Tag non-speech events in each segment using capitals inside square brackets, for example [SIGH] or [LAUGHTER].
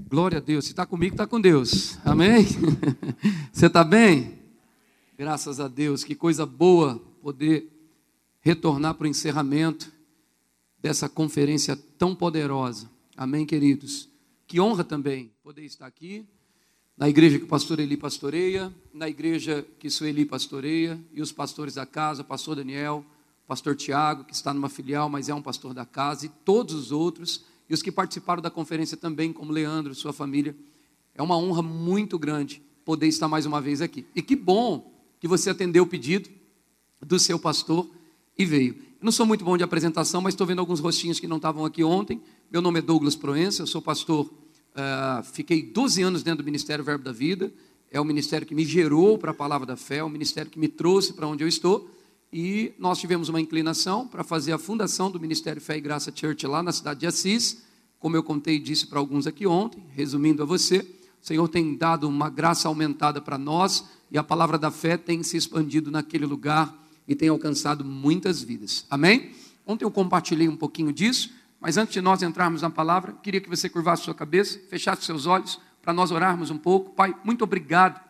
Glória a Deus. Se está comigo, está com Deus. Amém? [LAUGHS] Você está bem? Graças a Deus. Que coisa boa poder retornar para o encerramento dessa conferência tão poderosa. Amém, queridos? Que honra também poder estar aqui na igreja que o pastor Eli pastoreia, na igreja que Sueli pastoreia, e os pastores da casa, pastor Daniel, pastor Tiago, que está numa filial, mas é um pastor da casa, e todos os outros e os que participaram da conferência também, como Leandro, sua família. É uma honra muito grande poder estar mais uma vez aqui. E que bom que você atendeu o pedido do seu pastor e veio. Eu não sou muito bom de apresentação, mas estou vendo alguns rostinhos que não estavam aqui ontem. Meu nome é Douglas Proença, eu sou pastor, uh, fiquei 12 anos dentro do Ministério Verbo da Vida. É o ministério que me gerou para a palavra da fé, é o ministério que me trouxe para onde eu estou. E nós tivemos uma inclinação para fazer a fundação do Ministério Fé e Graça Church lá na cidade de Assis. Como eu contei e disse para alguns aqui ontem, resumindo a você, o Senhor tem dado uma graça aumentada para nós e a palavra da fé tem se expandido naquele lugar e tem alcançado muitas vidas. Amém? Ontem eu compartilhei um pouquinho disso, mas antes de nós entrarmos na palavra, queria que você curvasse sua cabeça, fechasse seus olhos para nós orarmos um pouco. Pai, muito obrigado,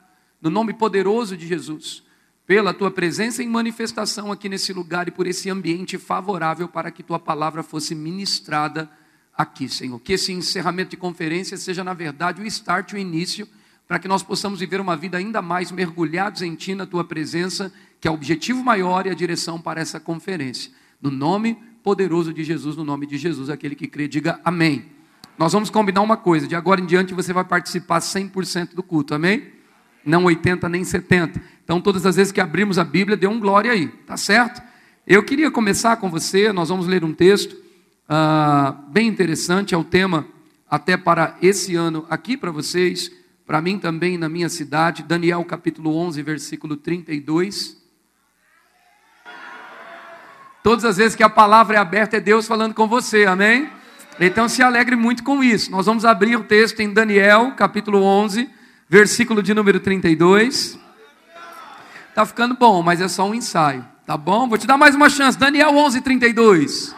no nome poderoso de Jesus pela tua presença em manifestação aqui nesse lugar e por esse ambiente favorável para que tua palavra fosse ministrada aqui, Senhor. Que esse encerramento de conferência seja, na verdade, o start, o início, para que nós possamos viver uma vida ainda mais mergulhados em Ti, na tua presença, que é o objetivo maior e a direção para essa conferência. No nome poderoso de Jesus, no nome de Jesus, aquele que crê, diga amém. Nós vamos combinar uma coisa: de agora em diante você vai participar 100% do culto, amém? Não 80 nem 70. Então, todas as vezes que abrimos a Bíblia, dê um glória aí, tá certo? Eu queria começar com você, nós vamos ler um texto uh, bem interessante, é o tema até para esse ano aqui para vocês, para mim também na minha cidade, Daniel capítulo 11, versículo 32. Todas as vezes que a palavra é aberta, é Deus falando com você, amém? Então se alegre muito com isso. Nós vamos abrir o texto em Daniel, capítulo 11, versículo de número 32. Tá ficando bom, mas é só um ensaio, tá bom? Vou te dar mais uma chance. Daniel 11, 32.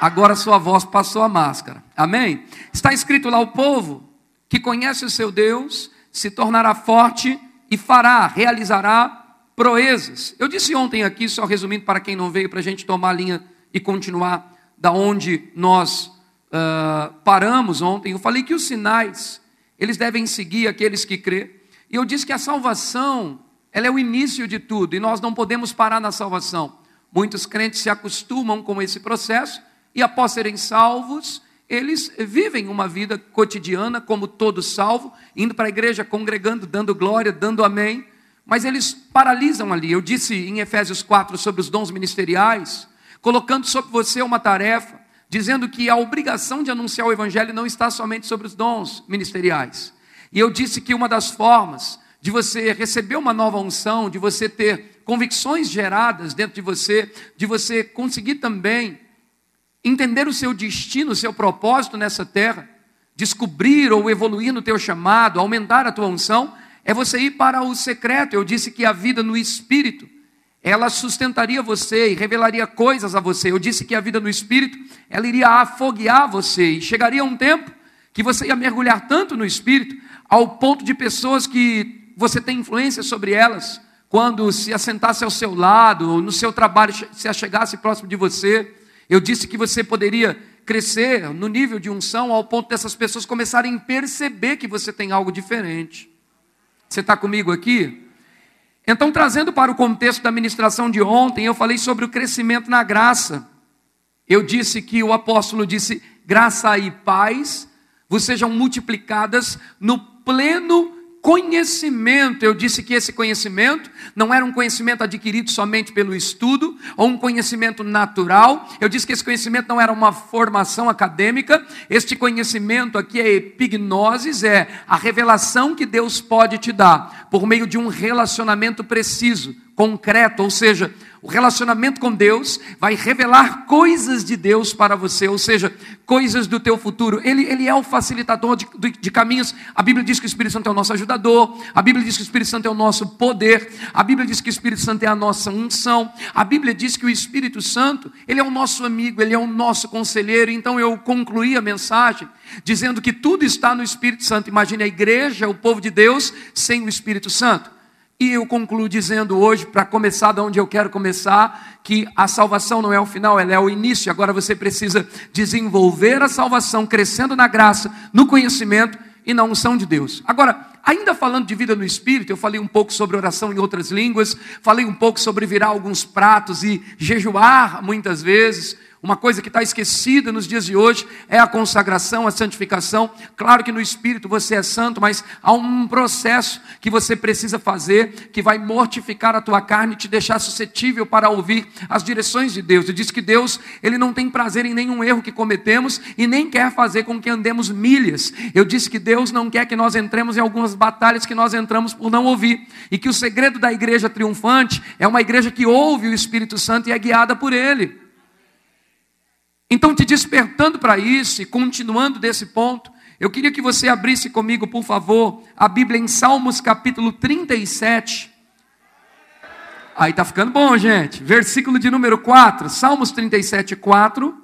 Agora sua voz passou a máscara. Amém? Está escrito lá: o povo que conhece o seu Deus se tornará forte e fará, realizará proezas. Eu disse ontem aqui, só resumindo para quem não veio, para a gente tomar a linha e continuar da onde nós uh, paramos ontem. Eu falei que os sinais, eles devem seguir aqueles que crê. E eu disse que a salvação ela é o início de tudo e nós não podemos parar na salvação. Muitos crentes se acostumam com esse processo e, após serem salvos, eles vivem uma vida cotidiana, como todo salvo, indo para a igreja, congregando, dando glória, dando amém, mas eles paralisam ali. Eu disse em Efésios 4 sobre os dons ministeriais, colocando sobre você uma tarefa, dizendo que a obrigação de anunciar o evangelho não está somente sobre os dons ministeriais. E eu disse que uma das formas de você receber uma nova unção, de você ter convicções geradas dentro de você, de você conseguir também entender o seu destino, o seu propósito nessa terra, descobrir ou evoluir no teu chamado, aumentar a tua unção, é você ir para o secreto. Eu disse que a vida no espírito, ela sustentaria você e revelaria coisas a você. Eu disse que a vida no espírito, ela iria afoguear você e chegaria um tempo que você ia mergulhar tanto no espírito ao ponto de pessoas que você tem influência sobre elas, quando se assentasse ao seu lado, no seu trabalho, se achegasse próximo de você. Eu disse que você poderia crescer no nível de unção ao ponto dessas pessoas começarem a perceber que você tem algo diferente. Você está comigo aqui? Então, trazendo para o contexto da ministração de ontem, eu falei sobre o crescimento na graça. Eu disse que o apóstolo disse: graça e paz vos sejam multiplicadas no pleno conhecimento. Eu disse que esse conhecimento não era um conhecimento adquirido somente pelo estudo ou um conhecimento natural. Eu disse que esse conhecimento não era uma formação acadêmica. Este conhecimento aqui é epignosis, é a revelação que Deus pode te dar por meio de um relacionamento preciso, concreto, ou seja, o relacionamento com Deus vai revelar coisas de Deus para você, ou seja, coisas do teu futuro. Ele, ele é o facilitador de, de, de, caminhos. A Bíblia diz que o Espírito Santo é o nosso ajudador. A Bíblia diz que o Espírito Santo é o nosso poder. A Bíblia diz que o Espírito Santo é a nossa unção. A Bíblia diz que o Espírito Santo, ele é o nosso amigo, ele é o nosso conselheiro. Então eu concluí a mensagem dizendo que tudo está no Espírito Santo. Imagine a igreja, o povo de Deus, sem o Espírito Santo. E eu concluo dizendo hoje, para começar de onde eu quero começar, que a salvação não é o final, ela é o início. Agora você precisa desenvolver a salvação, crescendo na graça, no conhecimento e na unção de Deus. Agora, ainda falando de vida no Espírito, eu falei um pouco sobre oração em outras línguas, falei um pouco sobre virar alguns pratos e jejuar muitas vezes. Uma coisa que está esquecida nos dias de hoje é a consagração, a santificação. Claro que no espírito você é santo, mas há um processo que você precisa fazer que vai mortificar a tua carne e te deixar suscetível para ouvir as direções de Deus. Eu disse que Deus, ele não tem prazer em nenhum erro que cometemos e nem quer fazer com que andemos milhas. Eu disse que Deus não quer que nós entremos em algumas batalhas que nós entramos por não ouvir e que o segredo da igreja triunfante é uma igreja que ouve o Espírito Santo e é guiada por ele. Então, te despertando para isso e continuando desse ponto, eu queria que você abrisse comigo, por favor, a Bíblia em Salmos capítulo 37. Aí tá ficando bom, gente. Versículo de número 4, Salmos 37, 4.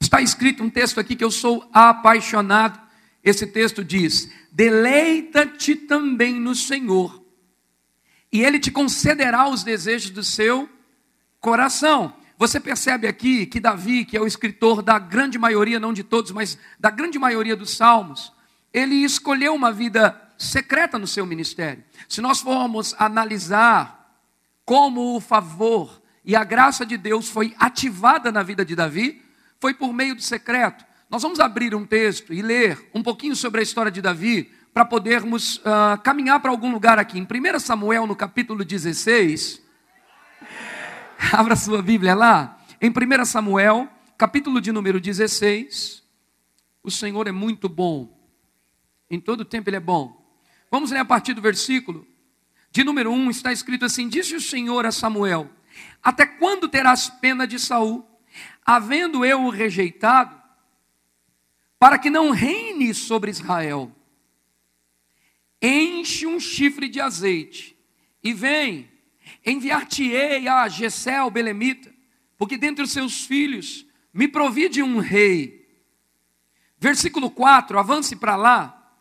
Está escrito um texto aqui que eu sou apaixonado. Esse texto diz: Deleita-te também no Senhor, e Ele te concederá os desejos do seu coração. Você percebe aqui que Davi, que é o escritor da grande maioria, não de todos, mas da grande maioria dos salmos, ele escolheu uma vida secreta no seu ministério. Se nós formos analisar como o favor e a graça de Deus foi ativada na vida de Davi, foi por meio do secreto. Nós vamos abrir um texto e ler um pouquinho sobre a história de Davi, para podermos uh, caminhar para algum lugar aqui. Em 1 Samuel, no capítulo 16, [LAUGHS] Abra sua Bíblia lá, em 1 Samuel, capítulo de número 16. O Senhor é muito bom, em todo tempo Ele é bom. Vamos ler a partir do versículo. De número 1 está escrito assim: Disse o Senhor a Samuel: Até quando terás pena de Saul, havendo eu o rejeitado, para que não reine sobre Israel? Enche um chifre de azeite e vem Enviar-te-ei a Gessel, Belemita, porque dentre os seus filhos me provide um rei. Versículo 4, avance para lá,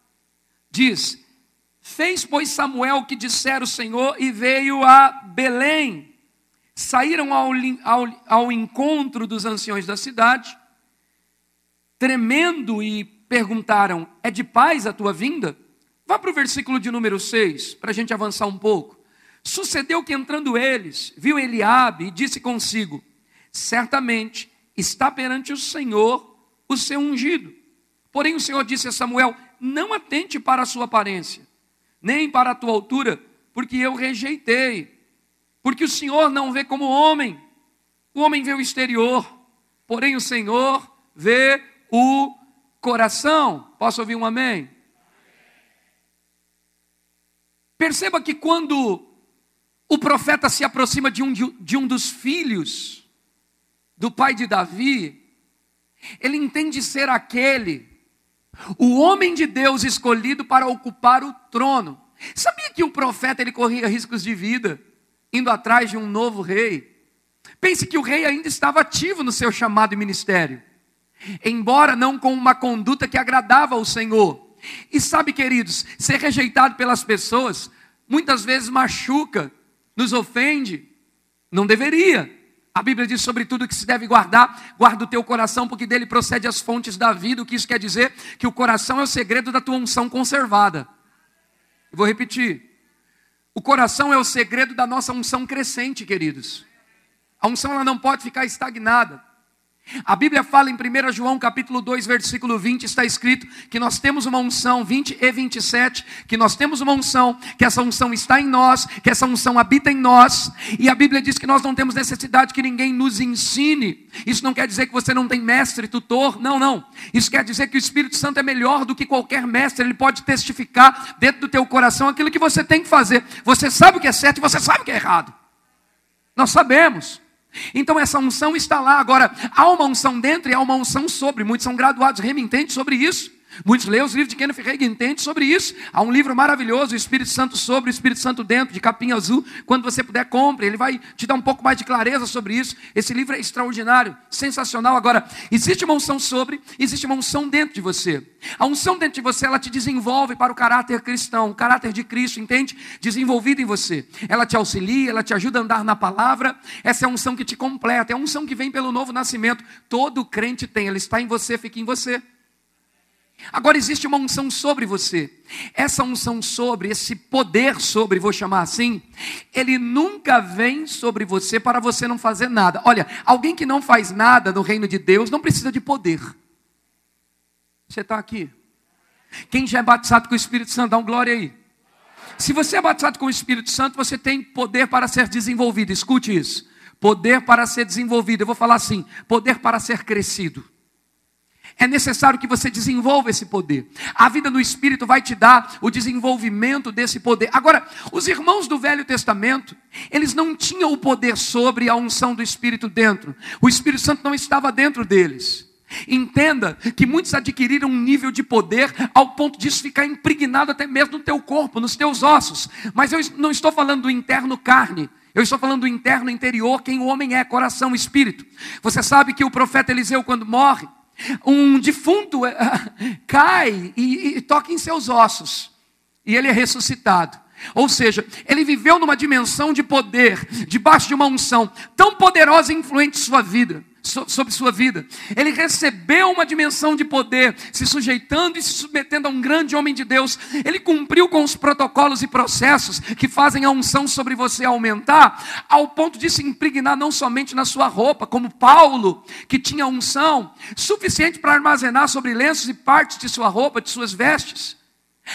diz: Fez, pois, Samuel o que dissera o Senhor e veio a Belém. Saíram ao, ao, ao encontro dos anciões da cidade, tremendo e perguntaram: É de paz a tua vinda? Vá para o versículo de número 6, para a gente avançar um pouco. Sucedeu que entrando eles, viu Eliabe e disse consigo: Certamente está perante o Senhor o seu ungido. Porém o Senhor disse a Samuel: Não atente para a sua aparência, nem para a tua altura, porque eu rejeitei. Porque o Senhor não vê como homem, o homem vê o exterior, porém o Senhor vê o coração. Posso ouvir um amém? Perceba que quando o profeta se aproxima de um, de um dos filhos do pai de Davi, ele entende ser aquele, o homem de Deus escolhido para ocupar o trono. Sabia que o profeta ele corria riscos de vida, indo atrás de um novo rei? Pense que o rei ainda estava ativo no seu chamado e ministério, embora não com uma conduta que agradava ao Senhor. E sabe, queridos, ser rejeitado pelas pessoas muitas vezes machuca, nos ofende, não deveria. A Bíblia diz sobre tudo que se deve guardar, guarda o teu coração, porque dele procede as fontes da vida. O que isso quer dizer? Que o coração é o segredo da tua unção conservada. Eu vou repetir. O coração é o segredo da nossa unção crescente, queridos. A unção ela não pode ficar estagnada. A Bíblia fala em 1 João capítulo 2, versículo 20, está escrito que nós temos uma unção, 20 e 27, que nós temos uma unção, que essa unção está em nós, que essa unção habita em nós, e a Bíblia diz que nós não temos necessidade que ninguém nos ensine. Isso não quer dizer que você não tem mestre, tutor, não, não. Isso quer dizer que o Espírito Santo é melhor do que qualquer mestre, ele pode testificar dentro do teu coração aquilo que você tem que fazer. Você sabe o que é certo e você sabe o que é errado. Nós sabemos. Então essa unção está lá. Agora, há uma unção dentro e há uma unção sobre. Muitos são graduados remitentes sobre isso. Muitos leem os livros de Kenneth Reagan entendem sobre isso. Há um livro maravilhoso, o Espírito Santo sobre, o Espírito Santo dentro, de capinha azul. Quando você puder, compre. Ele vai te dar um pouco mais de clareza sobre isso. Esse livro é extraordinário, sensacional. Agora, existe uma unção sobre, existe uma unção dentro de você. A unção dentro de você, ela te desenvolve para o caráter cristão, o caráter de Cristo, entende? Desenvolvido em você. Ela te auxilia, ela te ajuda a andar na palavra. Essa é a unção que te completa, é a unção que vem pelo novo nascimento. Todo crente tem, ela está em você, fica em você. Agora existe uma unção sobre você. Essa unção sobre, esse poder sobre, vou chamar assim, ele nunca vem sobre você para você não fazer nada. Olha, alguém que não faz nada no reino de Deus não precisa de poder. Você está aqui? Quem já é batizado com o Espírito Santo, dá um glória aí. Se você é batizado com o Espírito Santo, você tem poder para ser desenvolvido. Escute isso. Poder para ser desenvolvido. Eu vou falar assim: poder para ser crescido. É necessário que você desenvolva esse poder. A vida no Espírito vai te dar o desenvolvimento desse poder. Agora, os irmãos do Velho Testamento, eles não tinham o poder sobre a unção do Espírito dentro. O Espírito Santo não estava dentro deles. Entenda que muitos adquiriram um nível de poder ao ponto disso ficar impregnado até mesmo no teu corpo, nos teus ossos. Mas eu não estou falando do interno carne. Eu estou falando do interno interior, quem o homem é, coração, espírito. Você sabe que o profeta Eliseu, quando morre, um defunto eh, [LAUGHS] cai e, e toca em seus ossos, e ele é ressuscitado. Ou seja, ele viveu numa dimensão de poder, debaixo de uma unção tão poderosa e influente em sua vida, sobre sua vida. Ele recebeu uma dimensão de poder, se sujeitando e se submetendo a um grande homem de Deus. Ele cumpriu com os protocolos e processos que fazem a unção sobre você aumentar, ao ponto de se impregnar não somente na sua roupa, como Paulo, que tinha unção suficiente para armazenar sobre lenços e partes de sua roupa, de suas vestes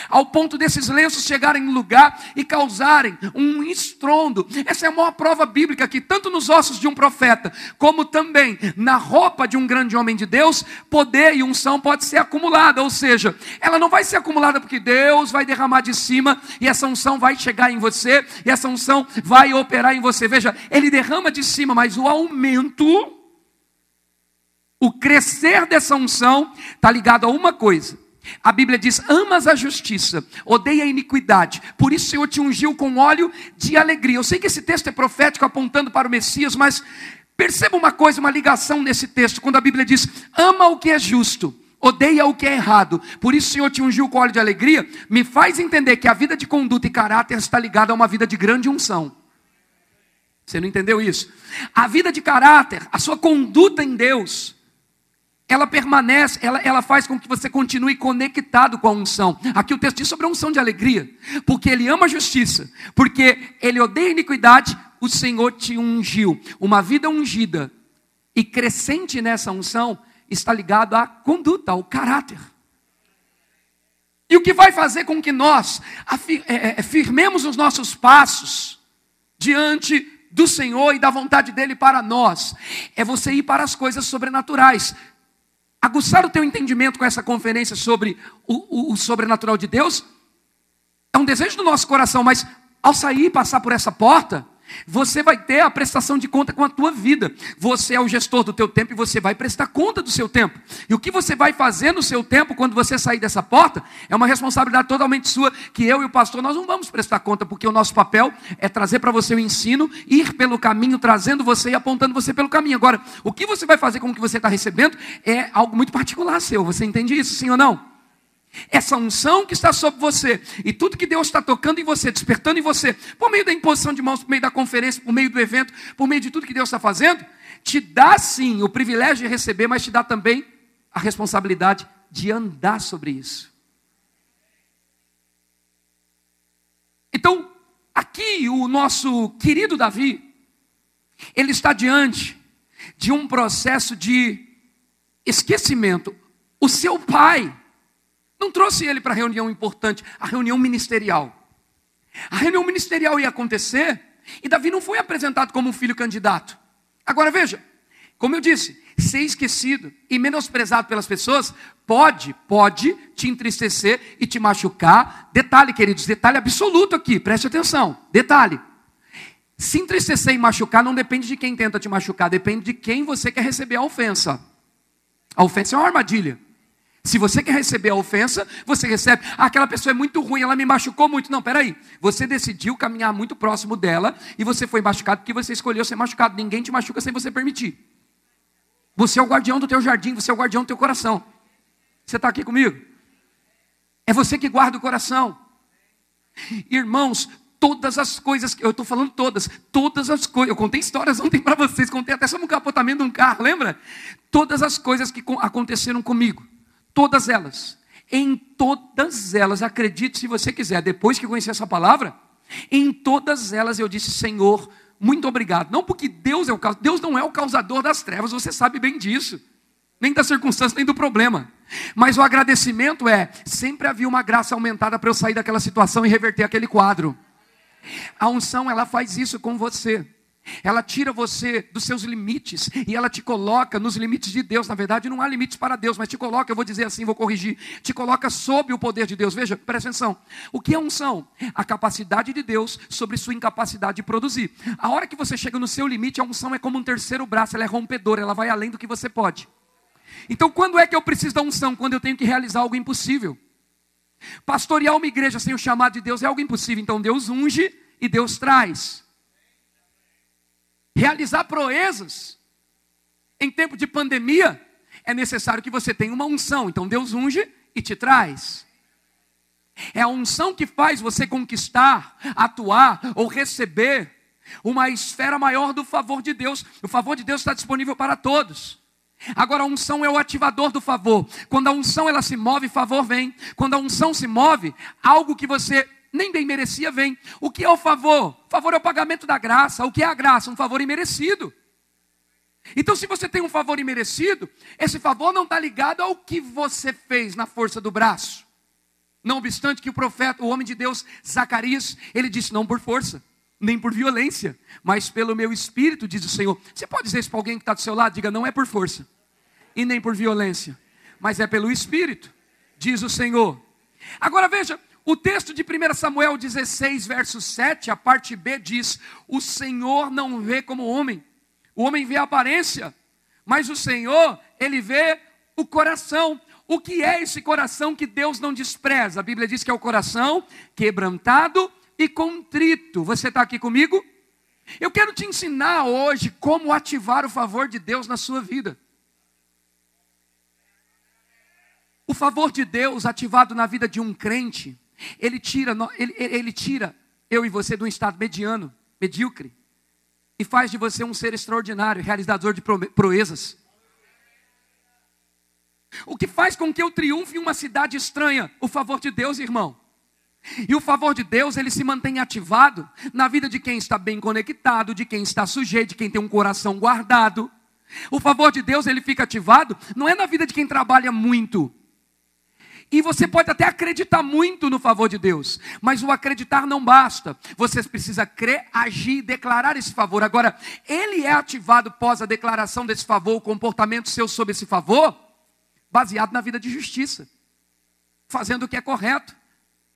ao ponto desses lenços chegarem no lugar e causarem um estrondo. Essa é a maior prova bíblica que, tanto nos ossos de um profeta, como também na roupa de um grande homem de Deus, poder e unção pode ser acumulada. Ou seja, ela não vai ser acumulada porque Deus vai derramar de cima e essa unção vai chegar em você e essa unção vai operar em você. Veja, ele derrama de cima, mas o aumento, o crescer dessa unção, está ligado a uma coisa a Bíblia diz: amas a justiça, odeia a iniquidade. Por isso o Senhor te ungiu com óleo de alegria. Eu sei que esse texto é profético apontando para o Messias, mas perceba uma coisa, uma ligação nesse texto, quando a Bíblia diz: ama o que é justo, odeia o que é errado. Por isso o Senhor te ungiu com óleo de alegria, me faz entender que a vida de conduta e caráter está ligada a uma vida de grande unção. Você não entendeu isso? A vida de caráter, a sua conduta em Deus, ela permanece, ela, ela faz com que você continue conectado com a unção. Aqui o texto diz sobre a unção de alegria, porque ele ama a justiça, porque ele odeia a iniquidade, o Senhor te ungiu. Uma vida ungida e crescente nessa unção está ligado à conduta, ao caráter. E o que vai fazer com que nós é, é, é, firmemos os nossos passos diante do Senhor e da vontade dele para nós, é você ir para as coisas sobrenaturais aguçar o teu entendimento com essa conferência sobre o, o, o sobrenatural de Deus, é um desejo do nosso coração, mas ao sair e passar por essa porta, você vai ter a prestação de conta com a tua vida. Você é o gestor do teu tempo e você vai prestar conta do seu tempo. E o que você vai fazer no seu tempo quando você sair dessa porta é uma responsabilidade totalmente sua que eu e o pastor nós não vamos prestar conta, porque o nosso papel é trazer para você o ensino, ir pelo caminho, trazendo você e apontando você pelo caminho. Agora, o que você vai fazer com o que você está recebendo é algo muito particular seu. Você entende isso, sim ou não? Essa unção que está sobre você e tudo que Deus está tocando em você, despertando em você, por meio da imposição de mãos, por meio da conferência, por meio do evento, por meio de tudo que Deus está fazendo, te dá sim o privilégio de receber, mas te dá também a responsabilidade de andar sobre isso. Então, aqui o nosso querido Davi, ele está diante de um processo de esquecimento. O seu pai não trouxe ele para a reunião importante, a reunião ministerial. A reunião ministerial ia acontecer e Davi não foi apresentado como um filho candidato. Agora veja, como eu disse, ser esquecido e menosprezado pelas pessoas pode, pode te entristecer e te machucar. Detalhe, queridos, detalhe absoluto aqui, preste atenção. Detalhe. Se entristecer e machucar não depende de quem tenta te machucar, depende de quem você quer receber a ofensa. A ofensa é uma armadilha. Se você quer receber a ofensa, você recebe. Ah, aquela pessoa é muito ruim, ela me machucou muito. Não, peraí. Você decidiu caminhar muito próximo dela e você foi machucado porque você escolheu ser machucado. Ninguém te machuca sem você permitir. Você é o guardião do teu jardim, você é o guardião do teu coração. Você está aqui comigo? É você que guarda o coração. Irmãos, todas as coisas, eu estou falando todas, todas as coisas, eu contei histórias ontem para vocês, contei até sobre um capotamento de um carro, lembra? Todas as coisas que aconteceram comigo Todas elas. Em todas elas, acredite se você quiser, depois que conhecer essa palavra, em todas elas eu disse, Senhor, muito obrigado. Não porque Deus é o Deus não é o causador das trevas, você sabe bem disso. Nem da circunstância, nem do problema. Mas o agradecimento é, sempre havia uma graça aumentada para eu sair daquela situação e reverter aquele quadro. A unção, ela faz isso com você. Ela tira você dos seus limites e ela te coloca nos limites de Deus. Na verdade, não há limites para Deus, mas te coloca, eu vou dizer assim, vou corrigir, te coloca sob o poder de Deus. Veja, presta atenção. O que é unção? A capacidade de Deus sobre sua incapacidade de produzir. A hora que você chega no seu limite, a unção é como um terceiro braço, ela é rompedora, ela vai além do que você pode. Então, quando é que eu preciso da unção? Quando eu tenho que realizar algo impossível. Pastorear uma igreja sem o chamado de Deus é algo impossível. Então, Deus unge e Deus traz realizar proezas em tempo de pandemia, é necessário que você tenha uma unção. Então Deus unge e te traz. É a unção que faz você conquistar, atuar ou receber uma esfera maior do favor de Deus. O favor de Deus está disponível para todos. Agora a unção é o ativador do favor. Quando a unção ela se move, favor vem. Quando a unção se move, algo que você nem bem merecia vem. O que é o favor? O favor é o pagamento da graça. O que é a graça? Um favor imerecido. Então, se você tem um favor imerecido, esse favor não está ligado ao que você fez na força do braço. Não obstante que o profeta, o homem de Deus, Zacarias, ele disse: não por força, nem por violência, mas pelo meu espírito, diz o Senhor. Você pode dizer isso para alguém que está do seu lado? Diga: não é por força, e nem por violência, mas é pelo espírito, diz o Senhor. Agora veja, o texto de 1 Samuel 16, verso 7, a parte B diz: O Senhor não vê como homem, o homem vê a aparência, mas o Senhor, ele vê o coração. O que é esse coração que Deus não despreza? A Bíblia diz que é o coração quebrantado e contrito. Você está aqui comigo? Eu quero te ensinar hoje como ativar o favor de Deus na sua vida. O favor de Deus ativado na vida de um crente ele tira, ele, ele tira eu e você de um estado mediano, medíocre, e faz de você um ser extraordinário, realizador de proezas. O que faz com que eu triunfe em uma cidade estranha? O favor de Deus, irmão. E o favor de Deus, ele se mantém ativado na vida de quem está bem conectado, de quem está sujeito, de quem tem um coração guardado. O favor de Deus, ele fica ativado, não é na vida de quem trabalha muito, e você pode até acreditar muito no favor de Deus, mas o acreditar não basta. Você precisa crer, agir e declarar esse favor. Agora, ele é ativado pós a declaração desse favor, o comportamento seu sobre esse favor, baseado na vida de justiça, fazendo o que é correto,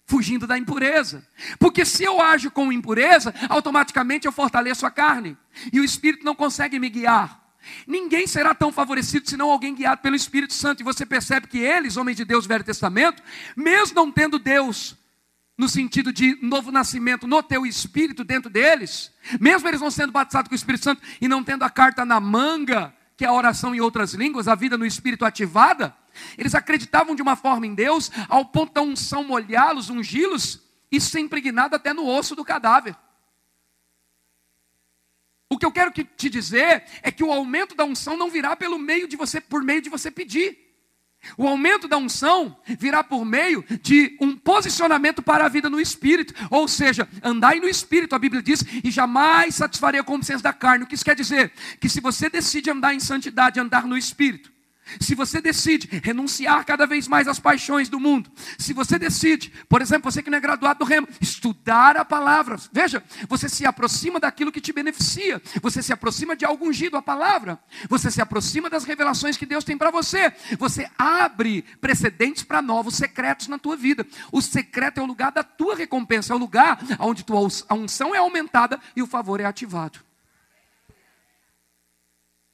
fugindo da impureza. Porque se eu ajo com impureza, automaticamente eu fortaleço a carne, e o espírito não consegue me guiar. Ninguém será tão favorecido senão alguém guiado pelo Espírito Santo. E você percebe que eles, homens de Deus, Velho Testamento, mesmo não tendo Deus no sentido de novo nascimento no teu espírito dentro deles, mesmo eles não sendo batizados com o Espírito Santo e não tendo a carta na manga, que é a oração em outras línguas, a vida no espírito ativada, eles acreditavam de uma forma em Deus, ao ponto da unção molhá-los, ungí-los e ser impregnado até no osso do cadáver. O que eu quero te dizer é que o aumento da unção não virá pelo meio de você, por meio de você pedir. O aumento da unção virá por meio de um posicionamento para a vida no espírito, ou seja, andai no espírito, a Bíblia diz, e jamais satisfarei a consciência da carne. O que isso quer dizer? Que se você decide andar em santidade, andar no espírito, se você decide renunciar cada vez mais às paixões do mundo, se você decide, por exemplo, você que não é graduado do remo, estudar a palavra, veja, você se aproxima daquilo que te beneficia, você se aproxima de algo ungido, a palavra, você se aproxima das revelações que Deus tem para você, você abre precedentes para novos secretos na tua vida. O secreto é o lugar da tua recompensa, é o lugar onde tua, unção é aumentada e o favor é ativado.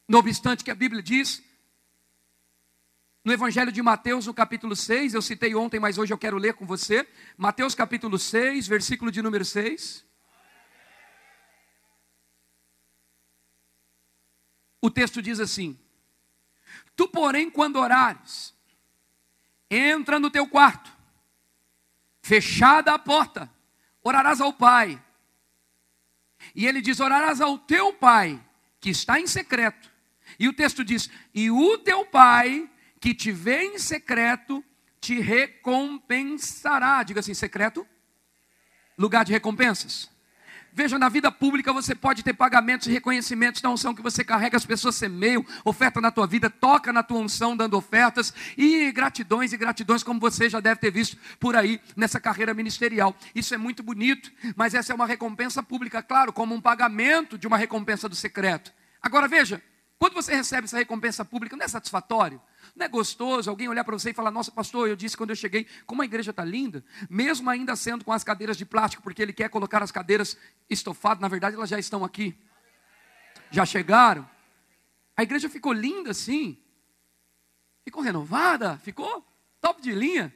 No obstante que a Bíblia diz no Evangelho de Mateus, no capítulo 6, eu citei ontem, mas hoje eu quero ler com você. Mateus capítulo 6, versículo de número 6. O texto diz assim: Tu, porém, quando orares, entra no teu quarto, fechada a porta, orarás ao Pai. E ele diz: Orarás ao teu Pai, que está em secreto. E o texto diz: E o teu Pai, que te vê em secreto, te recompensará. Diga assim: secreto, lugar de recompensas. Veja, na vida pública você pode ter pagamentos e reconhecimentos da unção que você carrega, as pessoas semeiam, oferta na tua vida, toca na tua unção dando ofertas e gratidões e gratidões, como você já deve ter visto por aí nessa carreira ministerial. Isso é muito bonito, mas essa é uma recompensa pública, claro, como um pagamento de uma recompensa do secreto. Agora veja, quando você recebe essa recompensa pública, não é satisfatório? Não é gostoso alguém olhar para você e falar: Nossa, pastor, eu disse quando eu cheguei, como a igreja está linda, mesmo ainda sendo com as cadeiras de plástico, porque ele quer colocar as cadeiras estofadas, na verdade elas já estão aqui, já chegaram. A igreja ficou linda assim, ficou renovada, ficou top de linha.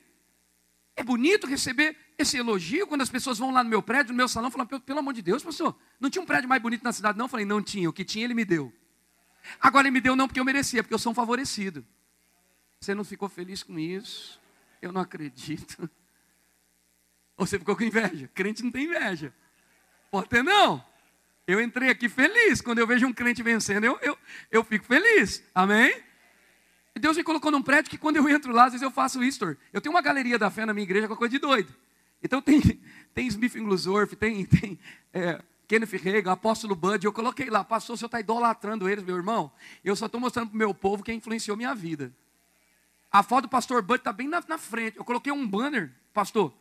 É bonito receber esse elogio quando as pessoas vão lá no meu prédio, no meu salão, falam: Pelo amor de Deus, pastor, não tinha um prédio mais bonito na cidade, não? Eu falei: Não tinha, o que tinha ele me deu. Agora ele me deu não porque eu merecia, porque eu sou um favorecido. Você não ficou feliz com isso? Eu não acredito. Ou você ficou com inveja? Crente não tem inveja. Pode ter não. Eu entrei aqui feliz. Quando eu vejo um crente vencendo, eu, eu, eu fico feliz. Amém? Deus me colocou num prédio que quando eu entro lá, às vezes eu faço isso. Eu tenho uma galeria da fé na minha igreja com coisa de doido. Então tem, [LAUGHS] tem Smith Glusdorf, tem, tem é, Kenneth Reagan, apóstolo Bud, eu coloquei lá, pastor, o senhor está idolatrando eles, meu irmão. Eu só estou mostrando para o meu povo quem influenciou minha vida. A foto do pastor Bud está bem na, na, frente. Eu coloquei um banner, pastor,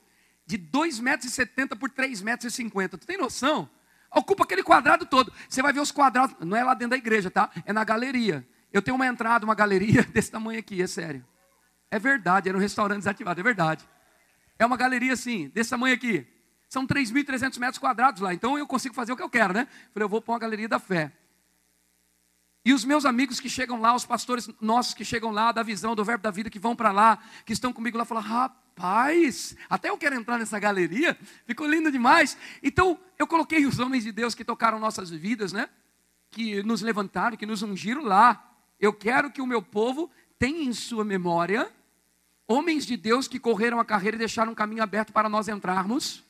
de 2,70 metros por 3,50 metros. Tu tem noção? Ocupa aquele quadrado todo. Você vai ver os quadrados. Não é lá dentro da igreja, tá? É na galeria. Eu tenho uma entrada, uma galeria [LAUGHS] desse tamanho aqui, é sério. É verdade, era um restaurante desativado, é verdade. É uma galeria assim, desse tamanho aqui. São 3.300 metros quadrados lá. Então eu consigo fazer o que eu quero, né? Falei, eu vou para uma galeria da fé. E os meus amigos que chegam lá, os pastores nossos que chegam lá, da visão, do verbo da vida, que vão para lá, que estão comigo lá, falam: rapaz, até eu quero entrar nessa galeria, ficou lindo demais. Então, eu coloquei os homens de Deus que tocaram nossas vidas, né? Que nos levantaram, que nos ungiram lá. Eu quero que o meu povo tenha em sua memória homens de Deus que correram a carreira e deixaram um caminho aberto para nós entrarmos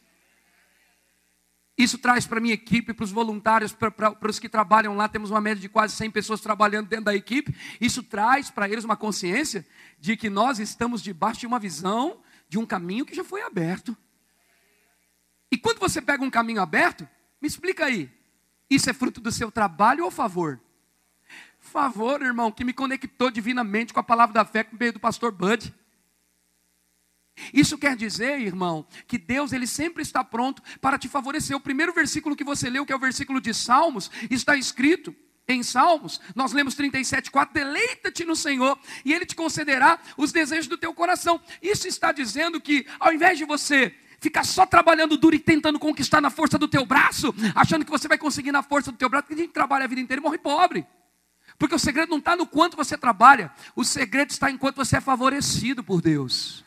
isso traz para a minha equipe, para os voluntários, para, os que trabalham lá, temos uma média de quase 100 pessoas trabalhando dentro da equipe. Isso traz para eles uma consciência de que nós estamos debaixo de uma visão de um caminho que já foi aberto. E quando você pega um caminho aberto, me explica aí, isso é fruto do seu trabalho ou favor? Favor, irmão, que me conectou divinamente com a palavra da fé o meio do pastor Bud. Isso quer dizer, irmão, que Deus ele sempre está pronto para te favorecer. O primeiro versículo que você leu, que é o versículo de Salmos, está escrito em Salmos, nós lemos 37,4: deleita-te no Senhor, e Ele te concederá os desejos do teu coração. Isso está dizendo que, ao invés de você ficar só trabalhando duro e tentando conquistar na força do teu braço, achando que você vai conseguir na força do teu braço, porque a gente trabalha a vida inteira e morre pobre. Porque o segredo não está no quanto você trabalha, o segredo está em quanto você é favorecido por Deus.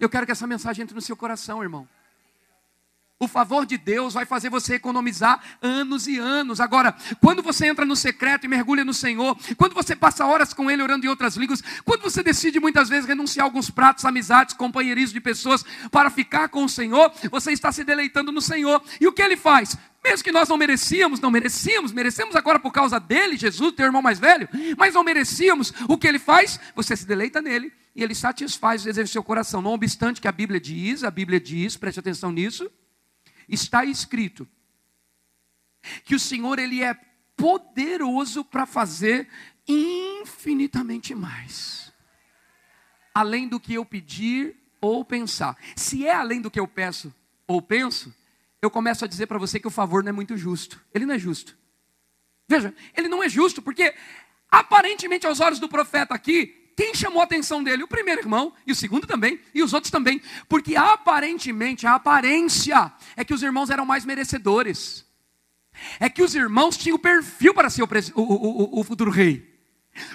Eu quero que essa mensagem entre no seu coração, irmão. O favor de Deus vai fazer você economizar anos e anos. Agora, quando você entra no secreto e mergulha no Senhor, quando você passa horas com Ele orando em outras línguas, quando você decide muitas vezes renunciar a alguns pratos, amizades, companheirismo de pessoas para ficar com o Senhor, você está se deleitando no Senhor. E o que Ele faz? Mesmo que nós não merecíamos, não merecíamos, merecemos agora por causa dele, Jesus, teu irmão mais velho, mas não merecíamos, o que Ele faz? Você se deleita nele e ele satisfaz os desejos do seu coração. Não obstante que a Bíblia diz, a Bíblia diz, preste atenção nisso, está escrito que o Senhor ele é poderoso para fazer infinitamente mais, além do que eu pedir ou pensar. Se é além do que eu peço ou penso, eu começo a dizer para você que o favor não é muito justo. Ele não é justo. Veja, ele não é justo porque aparentemente aos olhos do profeta aqui, quem chamou a atenção dele? O primeiro irmão, e o segundo também, e os outros também. Porque aparentemente, a aparência é que os irmãos eram mais merecedores. É que os irmãos tinham perfil para ser o, o, o, o futuro rei.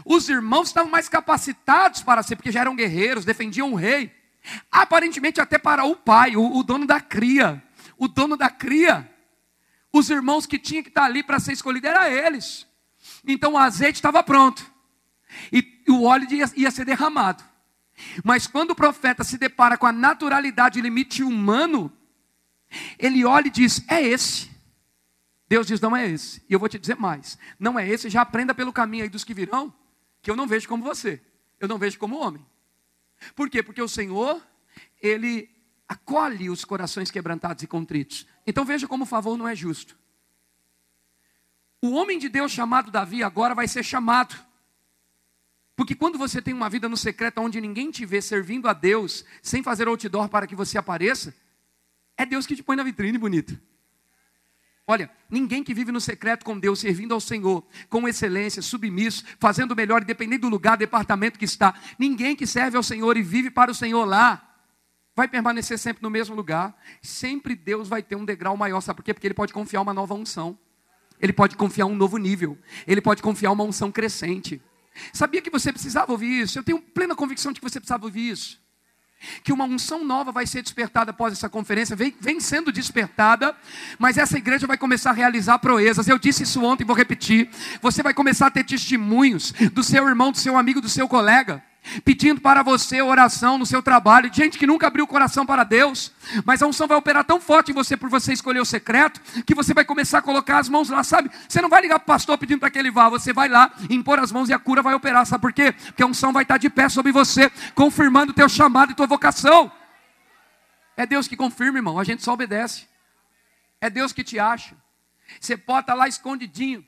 Os irmãos estavam mais capacitados para ser, porque já eram guerreiros, defendiam o rei. Aparentemente, até para o pai, o, o dono da cria. O dono da cria. Os irmãos que tinham que estar ali para ser escolhidos eram eles. Então o azeite estava pronto. E o óleo ia, ia ser derramado. Mas quando o profeta se depara com a naturalidade e limite humano, ele olha e diz: É esse. Deus diz: Não é esse. E eu vou te dizer mais: Não é esse. Já aprenda pelo caminho aí dos que virão, que eu não vejo como você. Eu não vejo como homem. Por quê? Porque o Senhor, Ele acolhe os corações quebrantados e contritos. Então veja como o favor não é justo. O homem de Deus chamado Davi agora vai ser chamado. Porque quando você tem uma vida no secreto onde ninguém te vê servindo a Deus, sem fazer outdoor para que você apareça, é Deus que te põe na vitrine, bonito. Olha, ninguém que vive no secreto com Deus, servindo ao Senhor, com excelência, submisso, fazendo o melhor, independente do lugar, departamento que está, ninguém que serve ao Senhor e vive para o Senhor lá, vai permanecer sempre no mesmo lugar. Sempre Deus vai ter um degrau maior, sabe por quê? Porque Ele pode confiar uma nova unção, Ele pode confiar um novo nível, Ele pode confiar uma unção crescente. Sabia que você precisava ouvir isso? Eu tenho plena convicção de que você precisava ouvir isso que uma unção nova vai ser despertada após essa conferência, vem, vem, sendo despertada, mas essa igreja vai começar a realizar proezas. Eu disse isso ontem, vou repetir. Você vai começar a ter testemunhos do seu irmão, do seu amigo, do seu colega pedindo para você oração no seu trabalho, gente que nunca abriu o coração para Deus, mas a unção vai operar tão forte em você por você escolher o secreto, que você vai começar a colocar as mãos lá, sabe? Você não vai ligar para o pastor pedindo para que ele vá, você vai lá, impor as mãos e a cura vai operar, sabe por quê? Porque a unção vai estar de pé sobre você, confirmando o teu chamado e tua vocação. É Deus que confirma, irmão, a gente só obedece. É Deus que te acha. Você pode estar lá escondidinho,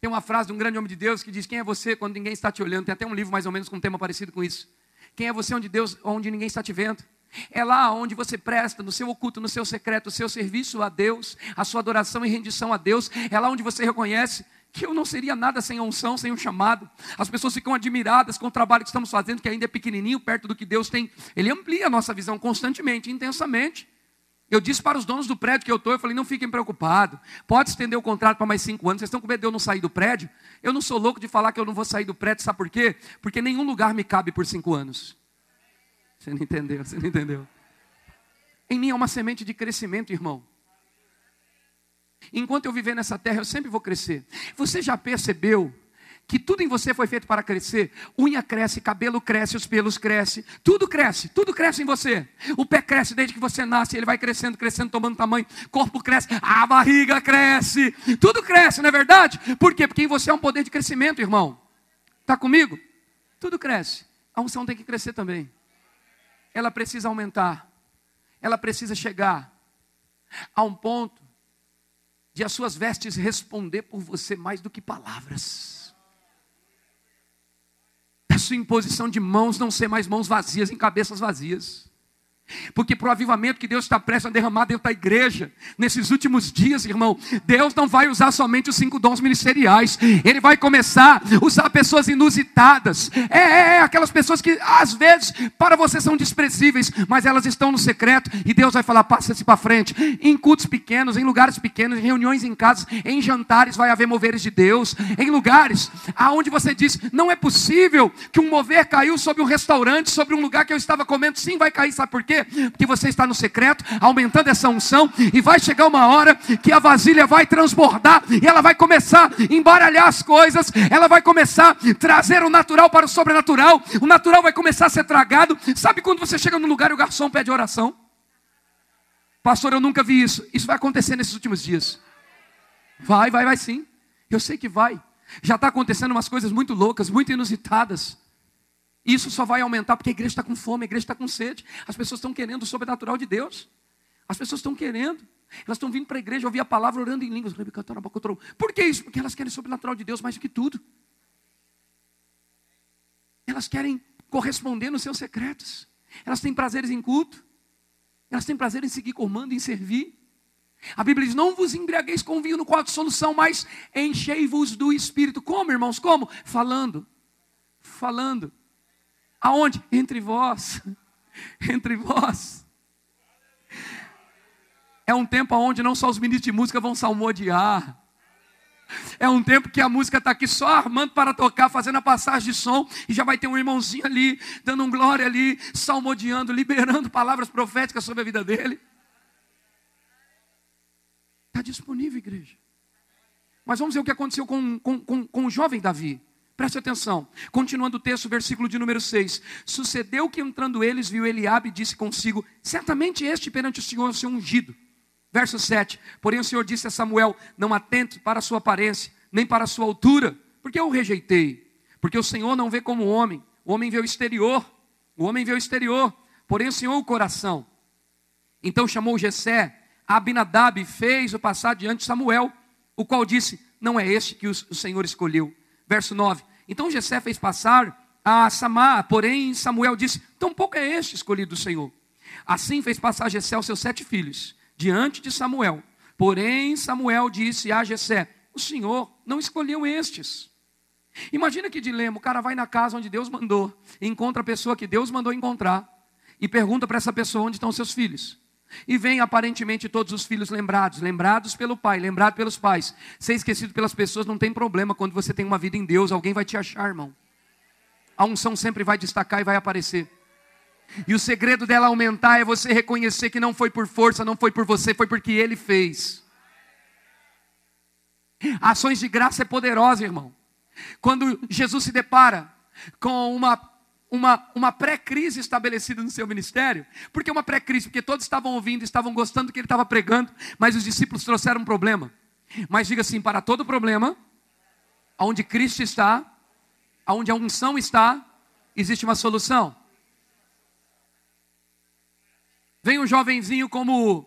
tem uma frase de um grande homem de Deus que diz: Quem é você quando ninguém está te olhando? Tem até um livro mais ou menos com um tema parecido com isso. Quem é você onde Deus, onde ninguém está te vendo? É lá onde você presta, no seu oculto, no seu secreto, o seu serviço a Deus, a sua adoração e rendição a Deus. É lá onde você reconhece que eu não seria nada sem a unção, sem o chamado. As pessoas ficam admiradas com o trabalho que estamos fazendo, que ainda é pequenininho, perto do que Deus tem. Ele amplia a nossa visão constantemente, intensamente. Eu disse para os donos do prédio que eu estou, eu falei, não fiquem preocupados, pode estender o contrato para mais cinco anos, vocês estão com medo de eu não sair do prédio? Eu não sou louco de falar que eu não vou sair do prédio, sabe por quê? Porque nenhum lugar me cabe por cinco anos. Você não entendeu, você não entendeu. Em mim é uma semente de crescimento, irmão. Enquanto eu viver nessa terra, eu sempre vou crescer. Você já percebeu que tudo em você foi feito para crescer. Unha cresce, cabelo cresce, os pelos crescem, tudo cresce, tudo cresce em você. O pé cresce desde que você nasce, ele vai crescendo, crescendo, tomando tamanho. Corpo cresce, a barriga cresce, tudo cresce, não é verdade? Por quê? Porque em você é um poder de crescimento, irmão. Está comigo? Tudo cresce. A unção tem que crescer também. Ela precisa aumentar. Ela precisa chegar a um ponto de as suas vestes responder por você mais do que palavras sua imposição de mãos não ser mais mãos vazias em cabeças vazias. Porque para o avivamento que Deus está prestes a derramar dentro da igreja, nesses últimos dias, irmão, Deus não vai usar somente os cinco dons ministeriais, Ele vai começar a usar pessoas inusitadas, é, é, é, aquelas pessoas que às vezes para você são desprezíveis, mas elas estão no secreto, e Deus vai falar: passa-se para frente, em cultos pequenos, em lugares pequenos, em reuniões em casas, em jantares vai haver moveres de Deus, em lugares aonde você diz: não é possível que um mover caiu sobre um restaurante, sobre um lugar que eu estava comendo, sim, vai cair, sabe por quê? Porque você está no secreto, aumentando essa unção, e vai chegar uma hora que a vasilha vai transbordar, e ela vai começar a embaralhar as coisas, ela vai começar a trazer o natural para o sobrenatural, o natural vai começar a ser tragado. Sabe quando você chega no lugar e o garçom pede oração? Pastor, eu nunca vi isso. Isso vai acontecer nesses últimos dias. Vai, vai, vai sim. Eu sei que vai. Já está acontecendo umas coisas muito loucas, muito inusitadas. Isso só vai aumentar porque a igreja está com fome, a igreja está com sede. As pessoas estão querendo o sobrenatural de Deus. As pessoas estão querendo. Elas estão vindo para a igreja ouvir a palavra orando em línguas. Por que isso? Porque elas querem o sobrenatural de Deus mais do que tudo. Elas querem corresponder nos seus secretos. Elas têm prazeres em culto. Elas têm prazer em seguir comando, em servir. A Bíblia diz: Não vos embriagueis com vinho no qual de solução, mas enchei-vos do Espírito. Como, irmãos? Como? Falando. Falando. Aonde? Entre vós. [LAUGHS] Entre vós. É um tempo onde não só os ministros de música vão salmodiar. É um tempo que a música está aqui só armando para tocar, fazendo a passagem de som, e já vai ter um irmãozinho ali, dando um glória ali, salmodiando, liberando [LAUGHS] palavras proféticas sobre a vida dele. Está disponível, igreja. Mas vamos ver o que aconteceu com, com, com, com o jovem Davi. Preste atenção. Continuando o texto, versículo de número 6. Sucedeu que entrando eles, viu Eliabe e disse consigo: Certamente este perante o Senhor é o seu ungido. Verso 7. Porém o Senhor disse a Samuel: Não atente para a sua aparência, nem para a sua altura, porque eu o rejeitei. Porque o Senhor não vê como homem, o homem vê o exterior, o homem vê o exterior, porém o Senhor o coração. Então chamou Jessé, Abinadab fez o passar diante de Samuel, o qual disse: Não é este que o Senhor escolheu. Verso 9: Então Jessé fez passar a Samá, porém Samuel disse: Tampouco é este escolhido do Senhor. Assim fez passar Jessé os seus sete filhos diante de Samuel. Porém Samuel disse a Jessé: O Senhor não escolheu estes. Imagina que dilema, o cara vai na casa onde Deus mandou, encontra a pessoa que Deus mandou encontrar e pergunta para essa pessoa onde estão seus filhos. E vem aparentemente todos os filhos lembrados, lembrados pelo pai, lembrados pelos pais. Ser esquecido pelas pessoas não tem problema quando você tem uma vida em Deus, alguém vai te achar, irmão. A unção sempre vai destacar e vai aparecer. E o segredo dela aumentar é você reconhecer que não foi por força, não foi por você, foi porque ele fez. Ações de graça é poderosa, irmão. Quando Jesus se depara com uma uma, uma pré-crise estabelecida no seu ministério. Por que uma pré-crise? Porque todos estavam ouvindo, estavam gostando do que ele estava pregando, mas os discípulos trouxeram um problema. Mas diga assim: para todo problema, onde Cristo está, onde a unção está, existe uma solução. Vem um jovenzinho como,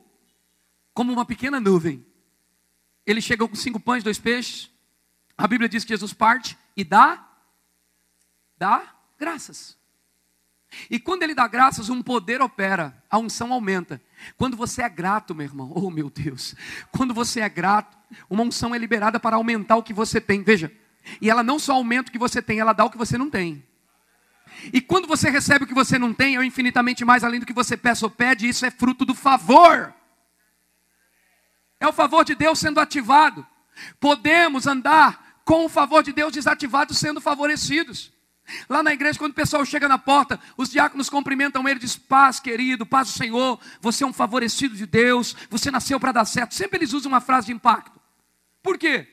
como uma pequena nuvem. Ele chega com cinco pães, dois peixes. A Bíblia diz que Jesus parte e dá, dá graças. E quando ele dá graças, um poder opera, a unção aumenta. Quando você é grato, meu irmão, oh meu Deus, quando você é grato, uma unção é liberada para aumentar o que você tem. Veja, e ela não só aumenta o que você tem, ela dá o que você não tem. E quando você recebe o que você não tem, é infinitamente mais além do que você peça ou pede, isso é fruto do favor. É o favor de Deus sendo ativado. Podemos andar com o favor de Deus desativado sendo favorecidos. Lá na igreja, quando o pessoal chega na porta, os diáconos cumprimentam ele e diz: Paz, querido, paz do Senhor, você é um favorecido de Deus, você nasceu para dar certo. Sempre eles usam uma frase de impacto. Por quê?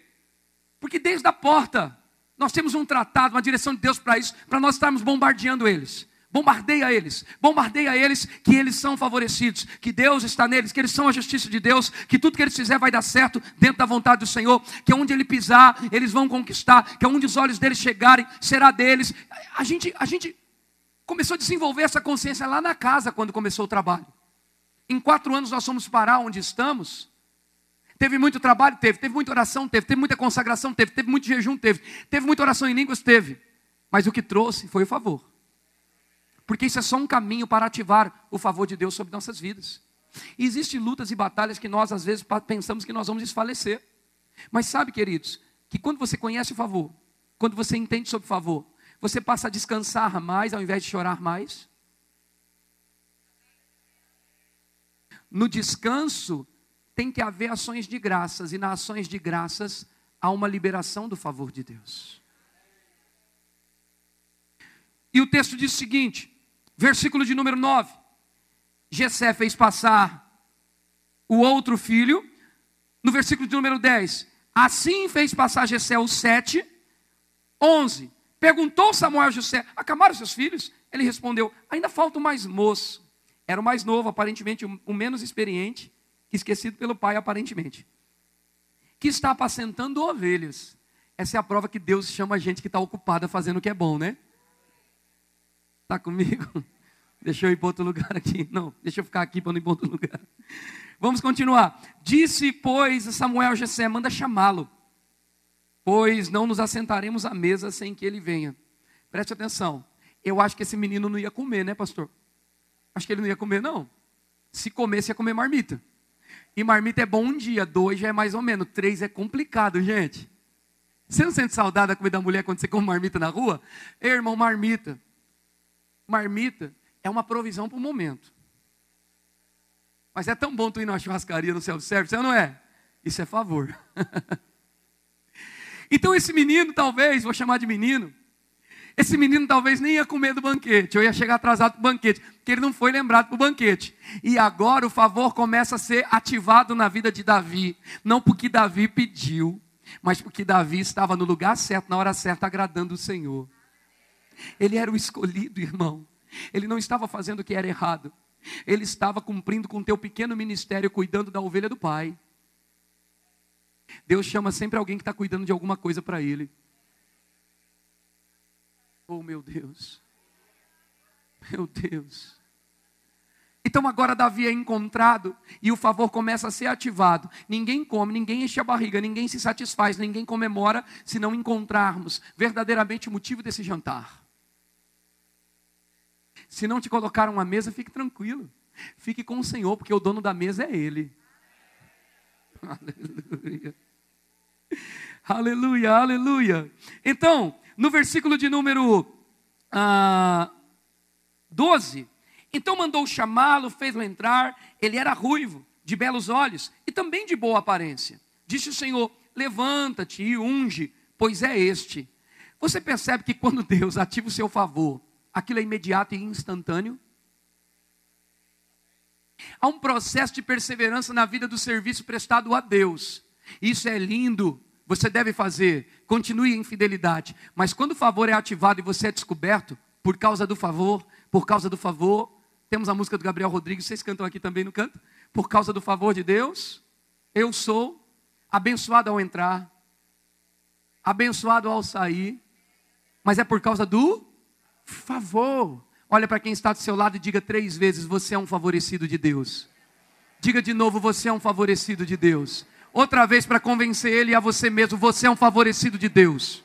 Porque desde a porta, nós temos um tratado, uma direção de Deus para isso, para nós estarmos bombardeando eles. Bombardeia eles, bombardeia eles que eles são favorecidos, que Deus está neles, que eles são a justiça de Deus, que tudo que eles fizerem vai dar certo dentro da vontade do Senhor, que onde ele pisar, eles vão conquistar, que onde os olhos deles chegarem, será deles. A gente, a gente começou a desenvolver essa consciência lá na casa quando começou o trabalho. Em quatro anos nós fomos parar onde estamos. Teve muito trabalho? Teve. Teve muita oração? Teve. Teve muita consagração? Teve. Teve muito jejum? Teve. Teve muita oração em línguas? Teve. Mas o que trouxe foi o favor. Porque isso é só um caminho para ativar o favor de Deus sobre nossas vidas. Existem lutas e batalhas que nós, às vezes, pensamos que nós vamos desfalecer. Mas sabe, queridos, que quando você conhece o favor, quando você entende sobre o favor, você passa a descansar mais ao invés de chorar mais. No descanso, tem que haver ações de graças, e nas ações de graças há uma liberação do favor de Deus. E o texto diz o seguinte: Versículo de número 9. Jessé fez passar o outro filho. No versículo de número 10. Assim fez passar Jessé os sete. 11. Perguntou Samuel a Jessé, acabaram seus filhos? Ele respondeu, ainda falta o mais moço. Era o mais novo, aparentemente o menos experiente, que esquecido pelo pai, aparentemente. Que está apacentando ovelhas. Essa é a prova que Deus chama a gente que está ocupada fazendo o que é bom, né? Está comigo? [LAUGHS] Deixa eu ir para outro lugar aqui. Não, deixa eu ficar aqui para não ir para outro lugar. [LAUGHS] Vamos continuar. Disse, pois, Samuel a Jessé, manda chamá-lo, pois não nos assentaremos à mesa sem que ele venha. Preste atenção. Eu acho que esse menino não ia comer, né, pastor? Acho que ele não ia comer, não. Se comesse, ia comer marmita. E marmita é bom um dia, dois já é mais ou menos, três é complicado, gente. Você não sente saudade da comida da mulher quando você come marmita na rua? Ei, irmão, marmita. Marmita é uma provisão para o momento. Mas é tão bom tu ir numa churrascaria no self-service, não é? Isso é favor. [LAUGHS] então esse menino, talvez, vou chamar de menino, esse menino talvez nem ia comer do banquete, ou ia chegar atrasado para o banquete, porque ele não foi lembrado para o banquete. E agora o favor começa a ser ativado na vida de Davi, não porque Davi pediu, mas porque Davi estava no lugar certo, na hora certa, agradando o Senhor. Ele era o escolhido, irmão. Ele não estava fazendo o que era errado. Ele estava cumprindo com o teu pequeno ministério, cuidando da ovelha do Pai. Deus chama sempre alguém que está cuidando de alguma coisa para Ele. Oh, meu Deus. Meu Deus. Então agora Davi é encontrado e o favor começa a ser ativado. Ninguém come, ninguém enche a barriga, ninguém se satisfaz, ninguém comemora se não encontrarmos verdadeiramente o motivo desse jantar. Se não te colocaram uma mesa, fique tranquilo. Fique com o Senhor, porque o dono da mesa é Ele. Aleluia. Aleluia, aleluia. Então, no versículo de número ah, 12, então mandou chamá-lo, fez-o entrar. Ele era ruivo, de belos olhos e também de boa aparência. Disse o Senhor: Levanta-te e unge, pois é este. Você percebe que quando Deus ativa o seu favor, aquilo é imediato e instantâneo? Há um processo de perseverança na vida do serviço prestado a Deus. Isso é lindo, você deve fazer, continue em fidelidade. Mas quando o favor é ativado e você é descoberto, por causa do favor, por causa do favor, temos a música do Gabriel Rodrigues, vocês cantam aqui também no canto? Por causa do favor de Deus, eu sou abençoado ao entrar, abençoado ao sair, mas é por causa do favor. Olha para quem está do seu lado e diga três vezes: Você é um favorecido de Deus. Diga de novo: Você é um favorecido de Deus outra vez para convencer ele e a você mesmo: você é um favorecido de Deus.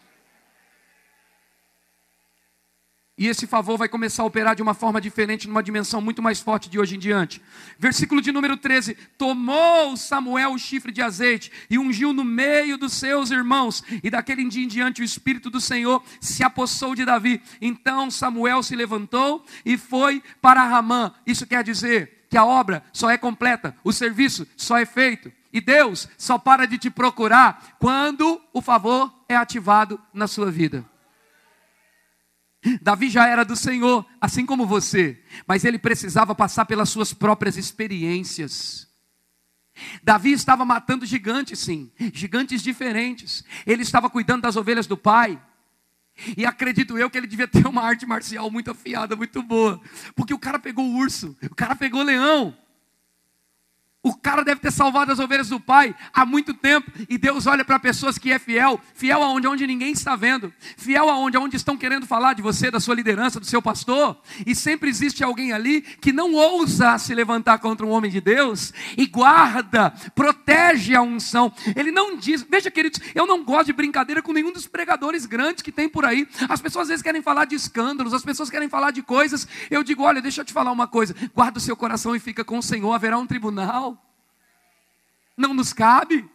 E esse favor vai começar a operar de uma forma diferente, numa dimensão muito mais forte de hoje em diante. Versículo de número 13: Tomou Samuel o chifre de azeite e ungiu no meio dos seus irmãos, e daquele dia em diante o Espírito do Senhor se apossou de Davi. Então Samuel se levantou e foi para Ramã. Isso quer dizer que a obra só é completa, o serviço só é feito e Deus só para de te procurar quando o favor é ativado na sua vida. Davi já era do Senhor, assim como você, mas ele precisava passar pelas suas próprias experiências. Davi estava matando gigantes, sim, gigantes diferentes. Ele estava cuidando das ovelhas do pai. E acredito eu que ele devia ter uma arte marcial muito afiada, muito boa. Porque o cara pegou o urso, o cara pegou o leão. O cara deve ter salvado as ovelhas do pai há muito tempo. E Deus olha para pessoas que é fiel, fiel aonde onde ninguém está vendo, fiel aonde onde estão querendo falar de você, da sua liderança, do seu pastor. E sempre existe alguém ali que não ousa se levantar contra um homem de Deus e guarda, protege a unção. Ele não diz, veja queridos, eu não gosto de brincadeira com nenhum dos pregadores grandes que tem por aí. As pessoas às vezes querem falar de escândalos, as pessoas querem falar de coisas. Eu digo, olha, deixa eu te falar uma coisa. Guarda o seu coração e fica com o Senhor, haverá um tribunal. Não nos cabe.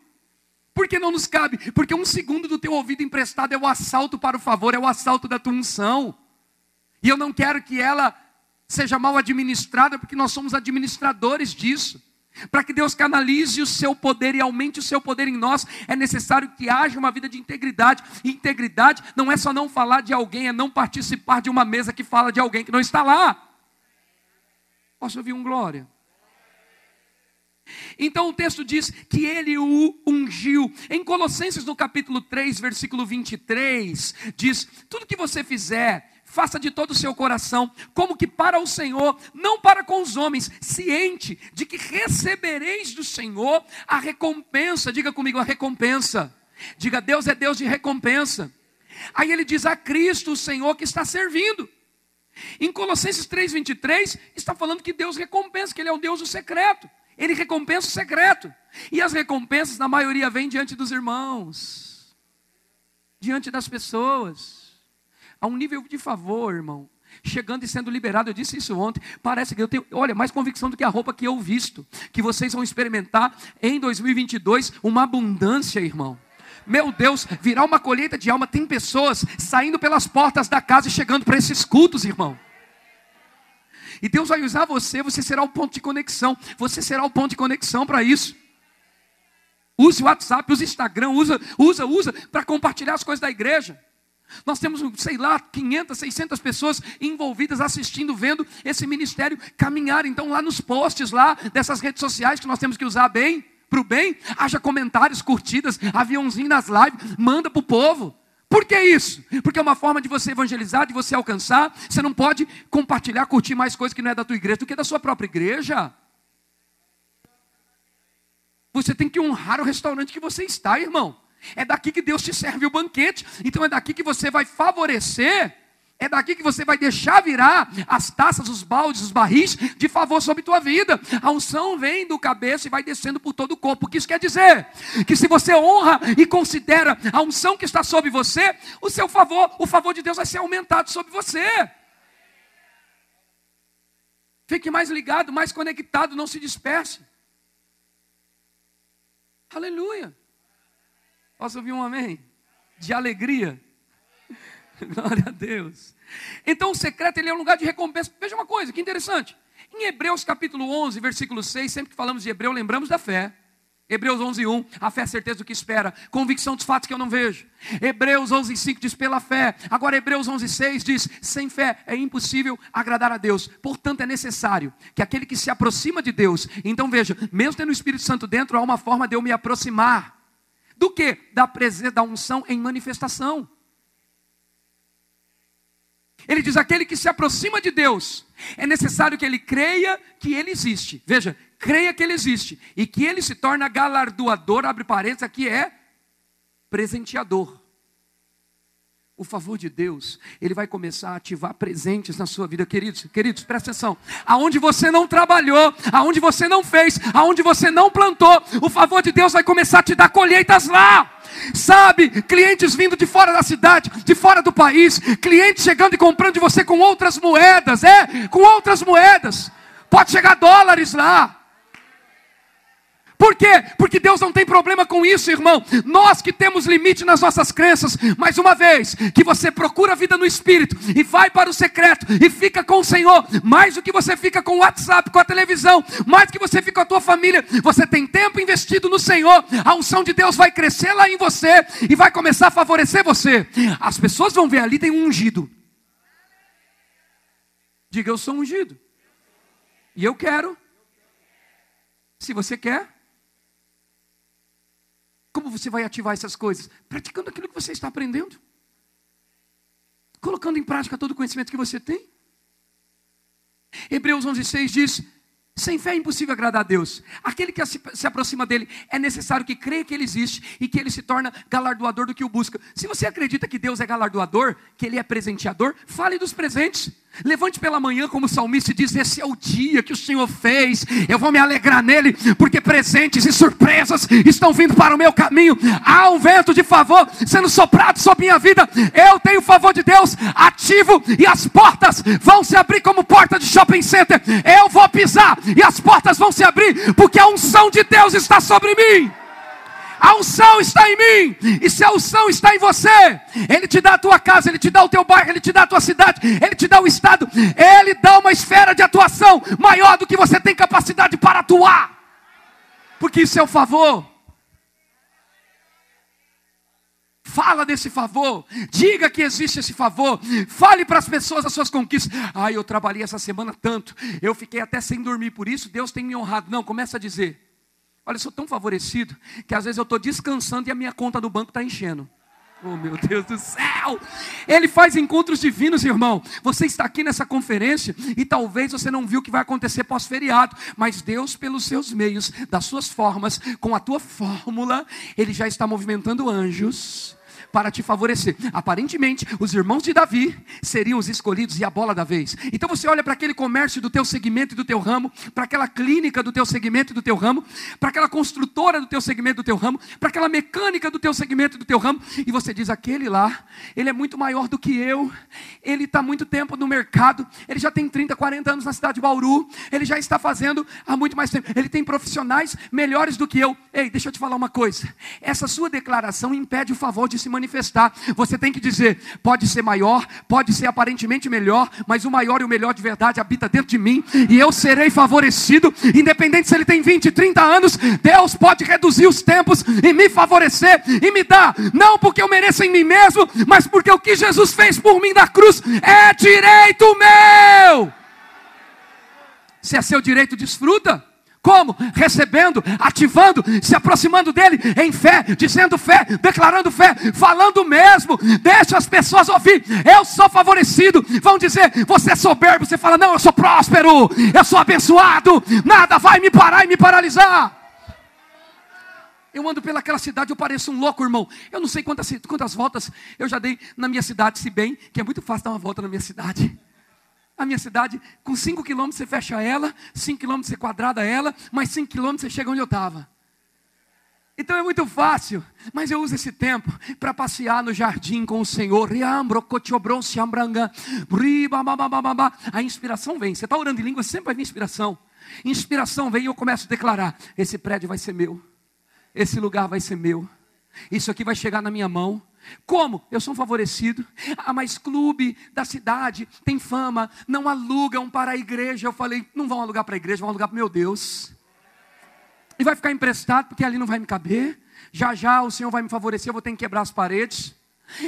Por que não nos cabe? Porque um segundo do teu ouvido emprestado é o assalto para o favor, é o assalto da tua unção. E eu não quero que ela seja mal administrada, porque nós somos administradores disso. Para que Deus canalize o seu poder e aumente o seu poder em nós, é necessário que haja uma vida de integridade. E integridade não é só não falar de alguém, é não participar de uma mesa que fala de alguém que não está lá. Posso ouvir um glória? Então o texto diz que ele o ungiu. Em Colossenses, no capítulo 3, versículo 23, diz: Tudo que você fizer, faça de todo o seu coração, como que para o Senhor, não para com os homens, ciente de que recebereis do Senhor a recompensa. Diga comigo a recompensa. Diga, Deus é Deus de recompensa. Aí ele diz a Cristo, o Senhor, que está servindo. Em Colossenses 3:23 está falando que Deus recompensa, que ele é o Deus do secreto. Ele recompensa o secreto. E as recompensas na maioria vêm diante dos irmãos. Diante das pessoas. A um nível de favor, irmão chegando e sendo liberado. Eu disse isso ontem. Parece que eu tenho, olha, mais convicção do que a roupa que eu visto, que vocês vão experimentar em 2022 uma abundância, irmão. Meu Deus, virar uma colheita de alma. Tem pessoas saindo pelas portas da casa e chegando para esses cultos, irmão. E Deus vai usar você, você será o ponto de conexão. Você será o ponto de conexão para isso. Use o WhatsApp, use o Instagram, usa, usa, usa para compartilhar as coisas da igreja. Nós temos, sei lá, 500, 600 pessoas envolvidas, assistindo, vendo esse ministério caminhar. Então, lá nos posts lá dessas redes sociais que nós temos que usar bem, para o bem, haja comentários, curtidas, aviãozinho nas lives, manda para o povo. Por que isso? Porque é uma forma de você evangelizar, de você alcançar. Você não pode compartilhar, curtir mais coisas que não é da tua igreja do que da sua própria igreja. Você tem que honrar o restaurante que você está, irmão. É daqui que Deus te serve o banquete. Então é daqui que você vai favorecer. É daqui que você vai deixar virar as taças, os baldes, os barris de favor sobre tua vida. A unção vem do cabeça e vai descendo por todo o corpo. O que isso quer dizer? Que se você honra e considera a unção que está sobre você, o seu favor, o favor de Deus vai ser aumentado sobre você. Fique mais ligado, mais conectado, não se disperse. Aleluia. Posso ouvir um amém? De alegria. [LAUGHS] Glória a Deus. Então o secreto ele é um lugar de recompensa. Veja uma coisa, que interessante. Em Hebreus capítulo 11, versículo 6, sempre que falamos de Hebreu, lembramos da fé. Hebreus 11, 1, a fé é a certeza do que espera, convicção dos fatos que eu não vejo. Hebreus 11, 5 diz pela fé. Agora Hebreus 11, 6 diz, sem fé é impossível agradar a Deus. Portanto é necessário que aquele que se aproxima de Deus, então veja, mesmo tendo o Espírito Santo dentro, há uma forma de eu me aproximar. Do que? Da presença, da unção em manifestação. Ele diz: aquele que se aproxima de Deus, é necessário que ele creia que ele existe. Veja, creia que ele existe. E que ele se torna galardoador, abre parênteses, aqui é presenteador o favor de Deus, ele vai começar a ativar presentes na sua vida, queridos. Queridos, presta atenção. Aonde você não trabalhou, aonde você não fez, aonde você não plantou, o favor de Deus vai começar a te dar colheitas lá. Sabe, clientes vindo de fora da cidade, de fora do país, clientes chegando e comprando de você com outras moedas, é, com outras moedas. Pode chegar dólares lá. Por quê? Porque Deus não tem problema com isso, irmão. Nós que temos limite nas nossas crenças, mais uma vez, que você procura a vida no Espírito e vai para o secreto e fica com o Senhor, mais do que você fica com o WhatsApp, com a televisão, mais do que você fica com a tua família, você tem tempo investido no Senhor, a unção de Deus vai crescer lá em você e vai começar a favorecer você. As pessoas vão ver ali, tem um ungido. Diga, eu sou ungido. E eu quero. Se você quer, como você vai ativar essas coisas? Praticando aquilo que você está aprendendo. Colocando em prática todo o conhecimento que você tem. Hebreus 11,6 diz: sem fé é impossível agradar a Deus. Aquele que se aproxima dele é necessário que creia que ele existe e que ele se torna galardoador do que o busca. Se você acredita que Deus é galardoador, que ele é presenteador, fale dos presentes. Levante pela manhã, como o salmista diz: Esse é o dia que o Senhor fez, eu vou me alegrar nele, porque presentes e surpresas estão vindo para o meu caminho. Há um vento de favor sendo soprado sobre minha vida. Eu tenho o favor de Deus ativo e as portas vão se abrir como porta de shopping center. Eu vou pisar e as portas vão se abrir, porque a unção de Deus está sobre mim. A unção está em mim. E se a unção está em você, Ele te dá a tua casa, Ele te dá o teu bairro, Ele te dá a tua cidade, Ele te dá o estado, Ele dá uma esfera de atuação maior do que você tem capacidade para atuar. Porque isso é o favor. Fala desse favor, diga que existe esse favor, fale para as pessoas as suas conquistas. Ai, eu trabalhei essa semana tanto, eu fiquei até sem dormir por isso, Deus tem me honrado. Não, começa a dizer. Olha, eu sou tão favorecido que às vezes eu estou descansando e a minha conta do banco está enchendo. Oh meu Deus do céu! Ele faz encontros divinos, irmão. Você está aqui nessa conferência e talvez você não viu o que vai acontecer pós-feriado, mas Deus, pelos seus meios, das suas formas, com a tua fórmula, Ele já está movimentando anjos para te favorecer. Aparentemente, os irmãos de Davi seriam os escolhidos e a bola da vez. Então você olha para aquele comércio do teu segmento e do teu ramo, para aquela clínica do teu segmento e do teu ramo, para aquela construtora do teu segmento e do teu ramo, para aquela mecânica do teu segmento e do teu ramo, e você diz: aquele lá, ele é muito maior do que eu, ele está muito tempo no mercado, ele já tem 30, 40 anos na cidade de Bauru, ele já está fazendo há muito mais tempo, ele tem profissionais melhores do que eu. Ei, deixa eu te falar uma coisa: essa sua declaração impede o favor de se manifestar. Você tem que dizer: pode ser maior, pode ser aparentemente melhor, mas o maior e o melhor de verdade habita dentro de mim, e eu serei favorecido, independente se ele tem 20, 30 anos, Deus pode reduzir os tempos e me favorecer e me dar, não porque eu mereço em mim mesmo, mas porque o que Jesus fez por mim na cruz é direito meu. Se é seu direito, desfruta. Como? Recebendo, ativando, se aproximando dele em fé, dizendo fé, declarando fé, falando mesmo. Deixa as pessoas ouvir. Eu sou favorecido. Vão dizer, você é soberbo. Você fala, não, eu sou próspero, eu sou abençoado. Nada vai me parar e me paralisar. Eu ando pelaquela cidade, eu pareço um louco, irmão. Eu não sei quantas, quantas voltas eu já dei na minha cidade, se bem que é muito fácil dar uma volta na minha cidade. A minha cidade, com 5 quilômetros você fecha ela, 5 quilômetros você quadrada ela, mais 5 quilômetros você chega onde eu estava. Então é muito fácil, mas eu uso esse tempo para passear no jardim com o Senhor. A inspiração vem. Você está orando em língua, sempre vai vir inspiração. Inspiração vem e eu começo a declarar: esse prédio vai ser meu, esse lugar vai ser meu, isso aqui vai chegar na minha mão. Como? Eu sou um favorecido. Ah, mas clube da cidade tem fama, não alugam para a igreja. Eu falei, não vão alugar para a igreja, vão alugar para meu Deus. E vai ficar emprestado, porque ali não vai me caber. Já já o Senhor vai me favorecer, eu vou ter que quebrar as paredes.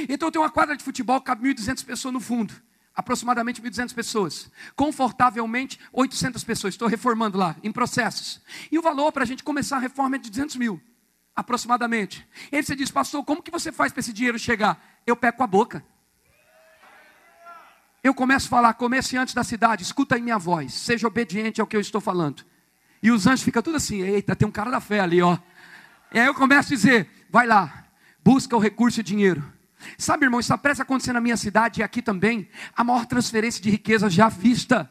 Então eu tenho uma quadra de futebol cabe 1.200 pessoas no fundo. Aproximadamente 1.200 pessoas. Confortavelmente 800 pessoas. Estou reformando lá, em processos. E o valor para a gente começar a reforma é de 200 mil aproximadamente. E aí você diz, pastor, como que você faz para esse dinheiro chegar? Eu pego com a boca. Eu começo a falar, comerciantes da cidade, escuta aí minha voz, seja obediente ao que eu estou falando. E os anjos ficam tudo assim, eita, tem um cara da fé ali, ó. E aí eu começo a dizer, vai lá, busca o recurso e dinheiro. Sabe, irmão, isso está prestes a acontecer na minha cidade e aqui também, a maior transferência de riqueza já vista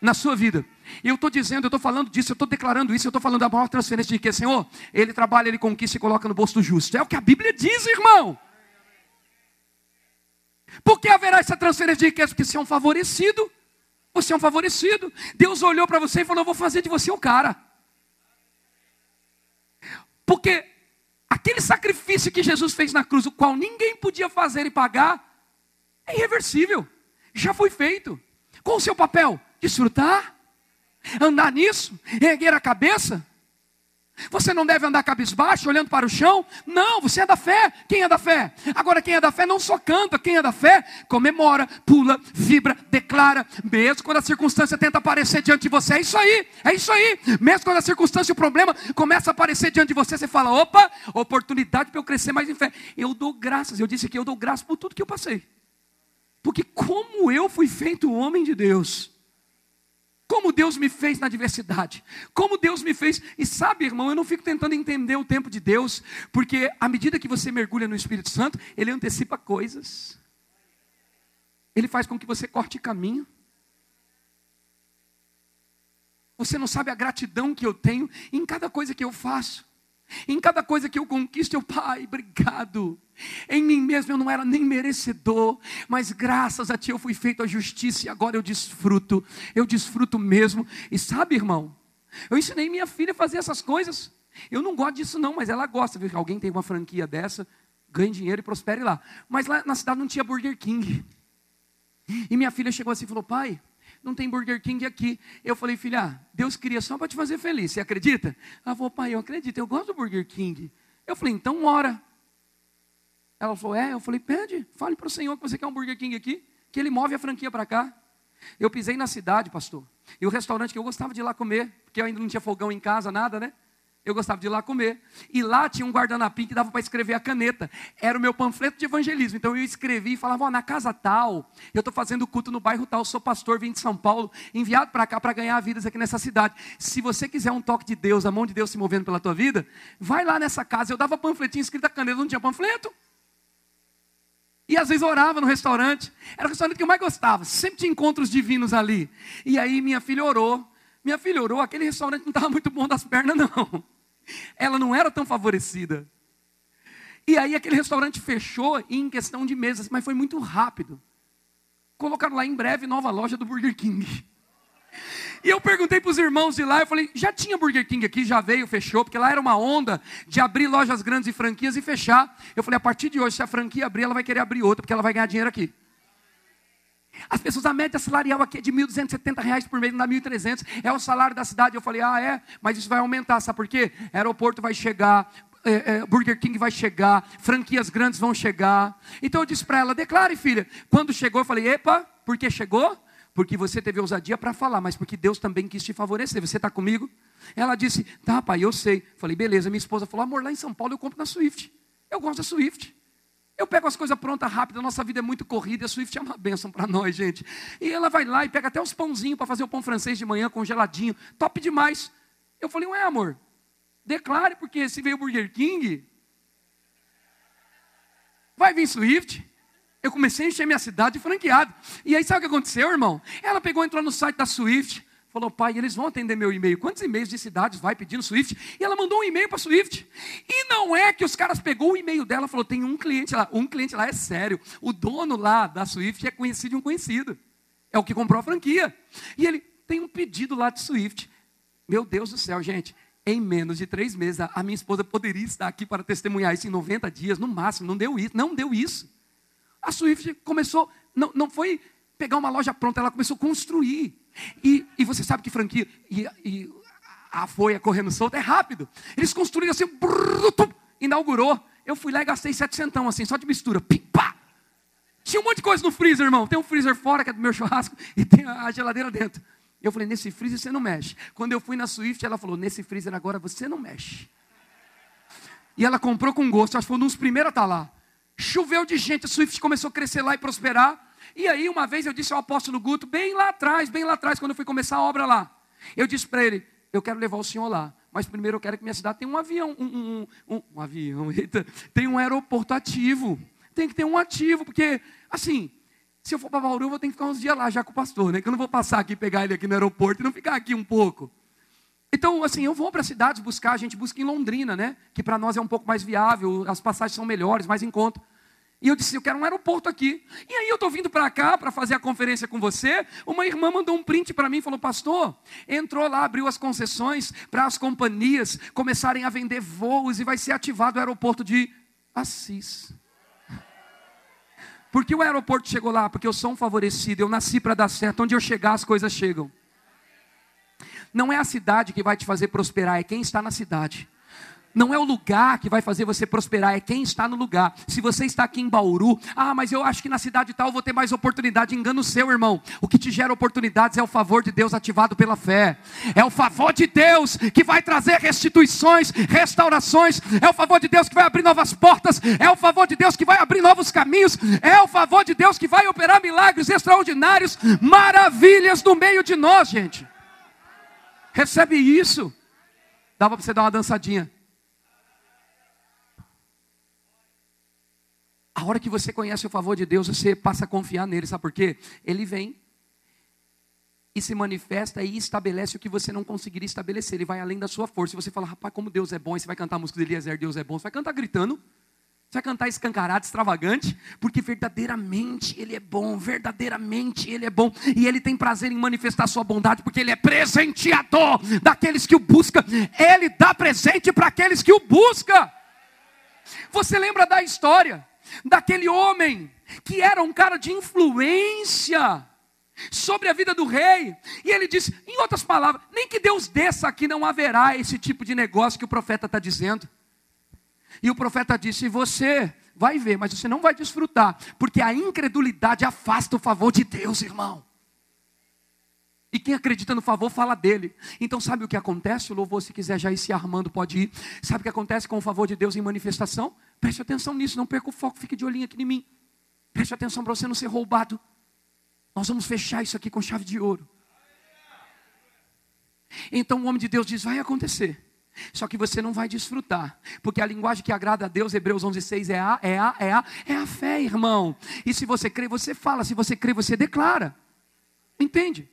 na sua vida. E eu estou dizendo, eu estou falando disso, eu estou declarando isso, eu estou falando da maior transferência de riqueza. Senhor, ele trabalha, ele conquista e coloca no bolso do justo. É o que a Bíblia diz, irmão. Por que haverá essa transferência de riqueza? Porque você é um favorecido. Você é um favorecido. Deus olhou para você e falou: vou fazer de você um cara. Porque aquele sacrifício que Jesus fez na cruz, o qual ninguém podia fazer e pagar, é irreversível. Já foi feito. Qual o seu papel? Desfrutar? Andar nisso? Erguer a cabeça? Você não deve andar cabisbaixo, olhando para o chão? Não, você é da fé. Quem é da fé? Agora, quem é da fé não só canta, quem é da fé comemora, pula, vibra, declara, mesmo quando a circunstância tenta aparecer diante de você. É isso aí, é isso aí. Mesmo quando a circunstância o problema começa a aparecer diante de você, você fala: opa, oportunidade para eu crescer mais em fé. Eu dou graças, eu disse que eu dou graças por tudo que eu passei. Porque como eu fui feito homem de Deus. Como Deus me fez na diversidade. Como Deus me fez. E sabe, irmão, eu não fico tentando entender o tempo de Deus, porque à medida que você mergulha no Espírito Santo, ele antecipa coisas. Ele faz com que você corte caminho. Você não sabe a gratidão que eu tenho em cada coisa que eu faço. Em cada coisa que eu conquisto, eu, Pai, obrigado. Em mim mesmo eu não era nem merecedor, mas graças a Ti eu fui feito a justiça e agora eu desfruto. Eu desfruto mesmo. E sabe, irmão, eu ensinei minha filha a fazer essas coisas. Eu não gosto disso, não, mas ela gosta. Viu? Alguém tem uma franquia dessa, ganhe dinheiro e prospere lá. Mas lá na cidade não tinha Burger King. E minha filha chegou assim e falou: Pai, não tem Burger King aqui. Eu falei, filha, Deus queria só para te fazer feliz. Você acredita? Ela falou, pai, eu acredito, eu gosto do Burger King. Eu falei, então ora. Ela falou, é? Eu falei, pede, fale para o Senhor que você quer um Burger King aqui, que ele move a franquia para cá. Eu pisei na cidade, pastor. E o restaurante que eu gostava de ir lá comer, porque eu ainda não tinha fogão em casa, nada, né? Eu gostava de ir lá comer. E lá tinha um guardanapim que dava para escrever a caneta. Era o meu panfleto de evangelismo. Então eu escrevi e falava: oh, na casa tal, eu estou fazendo culto no bairro tal, sou pastor, vim de São Paulo, enviado para cá para ganhar vidas aqui nessa cidade. Se você quiser um toque de Deus, a mão de Deus se movendo pela tua vida, vai lá nessa casa. Eu dava panfletinho escrito a caneta, não tinha panfleto. E às vezes orava no restaurante. Era o restaurante que eu mais gostava. Sempre tinha encontros divinos ali. E aí minha filha orou. Minha filha orou, aquele restaurante não estava muito bom das pernas, não. Ela não era tão favorecida. E aí aquele restaurante fechou em questão de meses, mas foi muito rápido. Colocaram lá em breve nova loja do Burger King. E eu perguntei para os irmãos de lá, eu falei, já tinha Burger King aqui, já veio, fechou, porque lá era uma onda de abrir lojas grandes e franquias e fechar. Eu falei, a partir de hoje, se a franquia abrir, ela vai querer abrir outra, porque ela vai ganhar dinheiro aqui. As pessoas, a média salarial aqui é de R$ 1.270 por mês, não dá 1.300. É o salário da cidade. Eu falei, ah, é? Mas isso vai aumentar, sabe por quê? Aeroporto vai chegar, é, é, Burger King vai chegar, franquias grandes vão chegar. Então eu disse para ela, declare, filha. Quando chegou, eu falei, epa, por que chegou? Porque você teve ousadia para falar, mas porque Deus também quis te favorecer. Você está comigo? Ela disse, tá, pai, eu sei. Falei, beleza. Minha esposa falou, amor, lá em São Paulo eu compro na Swift. Eu gosto da Swift. Eu pego as coisas prontas rápido, a nossa vida é muito corrida, a Swift é uma bênção para nós, gente. E ela vai lá e pega até os pãozinhos para fazer o pão francês de manhã congeladinho, top demais. Eu falei, ué, amor, declare, porque se veio o Burger King, vai vir Swift. Eu comecei a encher minha cidade de franqueado. E aí sabe o que aconteceu, irmão? Ela pegou, entrou no site da Swift, Falou, pai, eles vão atender meu e-mail. Quantos e-mails de cidades vai pedindo Swift? E ela mandou um e-mail para Swift. E não é que os caras pegou o e-mail dela e falou, tem um cliente lá. Um cliente lá é sério. O dono lá da Swift é conhecido de um conhecido. É o que comprou a franquia. E ele tem um pedido lá de Swift. Meu Deus do céu, gente. Em menos de três meses, a minha esposa poderia estar aqui para testemunhar isso em 90 dias, no máximo. Não deu isso. Não deu isso. A Swift começou, não, não foi pegar uma loja pronta, ela começou a construir. E, e você sabe que franquia e, e a folha correndo solta é rápido. Eles construíram assim, brrr, inaugurou. Eu fui lá e gastei setecentão assim, só de mistura. Pim, pá. Tinha um monte de coisa no freezer, irmão. Tem um freezer fora, que é do meu churrasco, [LAUGHS] e tem a geladeira dentro. Eu falei, nesse freezer você não mexe. Quando eu fui na Swift, ela falou, nesse freezer agora você não mexe. E ela comprou com gosto, acho que foi um dos primeiros a estar tá lá. Choveu de gente, a Swift começou a crescer lá e prosperar. E aí, uma vez eu disse ao apóstolo Guto, bem lá atrás, bem lá atrás, quando eu fui começar a obra lá. Eu disse para ele: Eu quero levar o senhor lá, mas primeiro eu quero que minha cidade tenha um avião, um, um, um, um avião, [LAUGHS] eita, tem um aeroporto ativo. Tem que ter um ativo, porque, assim, se eu for para Bauru, eu vou ter que ficar uns dias lá já com o pastor, né? Que eu não vou passar aqui, pegar ele aqui no aeroporto e não ficar aqui um pouco. Então, assim, eu vou para cidades buscar, a gente busca em Londrina, né? Que para nós é um pouco mais viável, as passagens são melhores, mais em conta. E eu disse, eu quero um aeroporto aqui. E aí eu estou vindo para cá para fazer a conferência com você. Uma irmã mandou um print para mim e falou, pastor, entrou lá, abriu as concessões para as companhias começarem a vender voos e vai ser ativado o aeroporto de Assis. Por que o aeroporto chegou lá? Porque eu sou um favorecido, eu nasci para dar certo. Onde eu chegar, as coisas chegam. Não é a cidade que vai te fazer prosperar, é quem está na cidade. Não é o lugar que vai fazer você prosperar, é quem está no lugar. Se você está aqui em Bauru, ah, mas eu acho que na cidade tal eu vou ter mais oportunidade. Engano seu, irmão. O que te gera oportunidades é o favor de Deus ativado pela fé. É o favor de Deus que vai trazer restituições, restaurações. É o favor de Deus que vai abrir novas portas. É o favor de Deus que vai abrir novos caminhos. É o favor de Deus que vai operar milagres extraordinários, maravilhas no meio de nós, gente. Recebe isso. Dava para você dar uma dançadinha. A hora que você conhece o favor de Deus, você passa a confiar nele, sabe por quê? Ele vem e se manifesta e estabelece o que você não conseguiria estabelecer. Ele vai além da sua força. E você fala, rapaz, como Deus é bom. E você vai cantar a música de Eliezer, Deus é bom. Você vai cantar gritando. Você vai cantar escancarado, extravagante, porque verdadeiramente Ele é bom, verdadeiramente Ele é bom, e Ele tem prazer em manifestar Sua bondade, porque Ele é presenteador daqueles que o buscam, Ele dá presente para aqueles que o buscam. Você lembra da história? Daquele homem que era um cara de influência sobre a vida do rei. E ele disse, em outras palavras, nem que Deus desça aqui não haverá esse tipo de negócio que o profeta está dizendo. E o profeta disse: Você vai ver, mas você não vai desfrutar, porque a incredulidade afasta o favor de Deus, irmão. E quem acredita no favor fala dele. Então, sabe o que acontece? O louvor, se quiser já ir se armando, pode ir. Sabe o que acontece com o favor de Deus em manifestação? Preste atenção nisso, não perca o foco, fique de olhinho aqui em mim. Preste atenção para você não ser roubado. Nós vamos fechar isso aqui com chave de ouro. Então o homem de Deus diz: vai acontecer. Só que você não vai desfrutar, porque a linguagem que agrada a Deus, Hebreus 11:6 é a, é a, é a, é a fé, irmão. E se você crê, você fala, se você crê, você declara. Entende?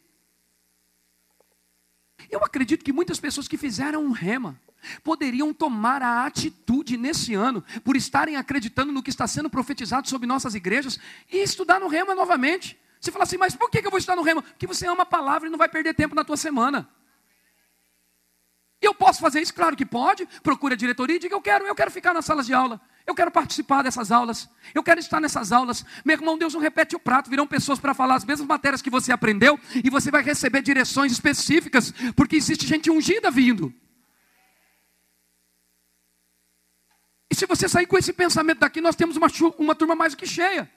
Eu acredito que muitas pessoas que fizeram um rema poderiam tomar a atitude nesse ano, por estarem acreditando no que está sendo profetizado sobre nossas igrejas, e estudar no rema novamente. Você fala assim, mas por que eu vou estudar no rema? Porque você ama a palavra e não vai perder tempo na tua semana. Eu posso fazer isso? Claro que pode. Procure a diretoria e diga: Eu quero, eu quero ficar nas salas de aula. Eu quero participar dessas aulas. Eu quero estar nessas aulas. Meu irmão, Deus não repete o prato. Virão pessoas para falar as mesmas matérias que você aprendeu. E você vai receber direções específicas. Porque existe gente ungida vindo. E se você sair com esse pensamento daqui, nós temos uma, uma turma mais do que cheia.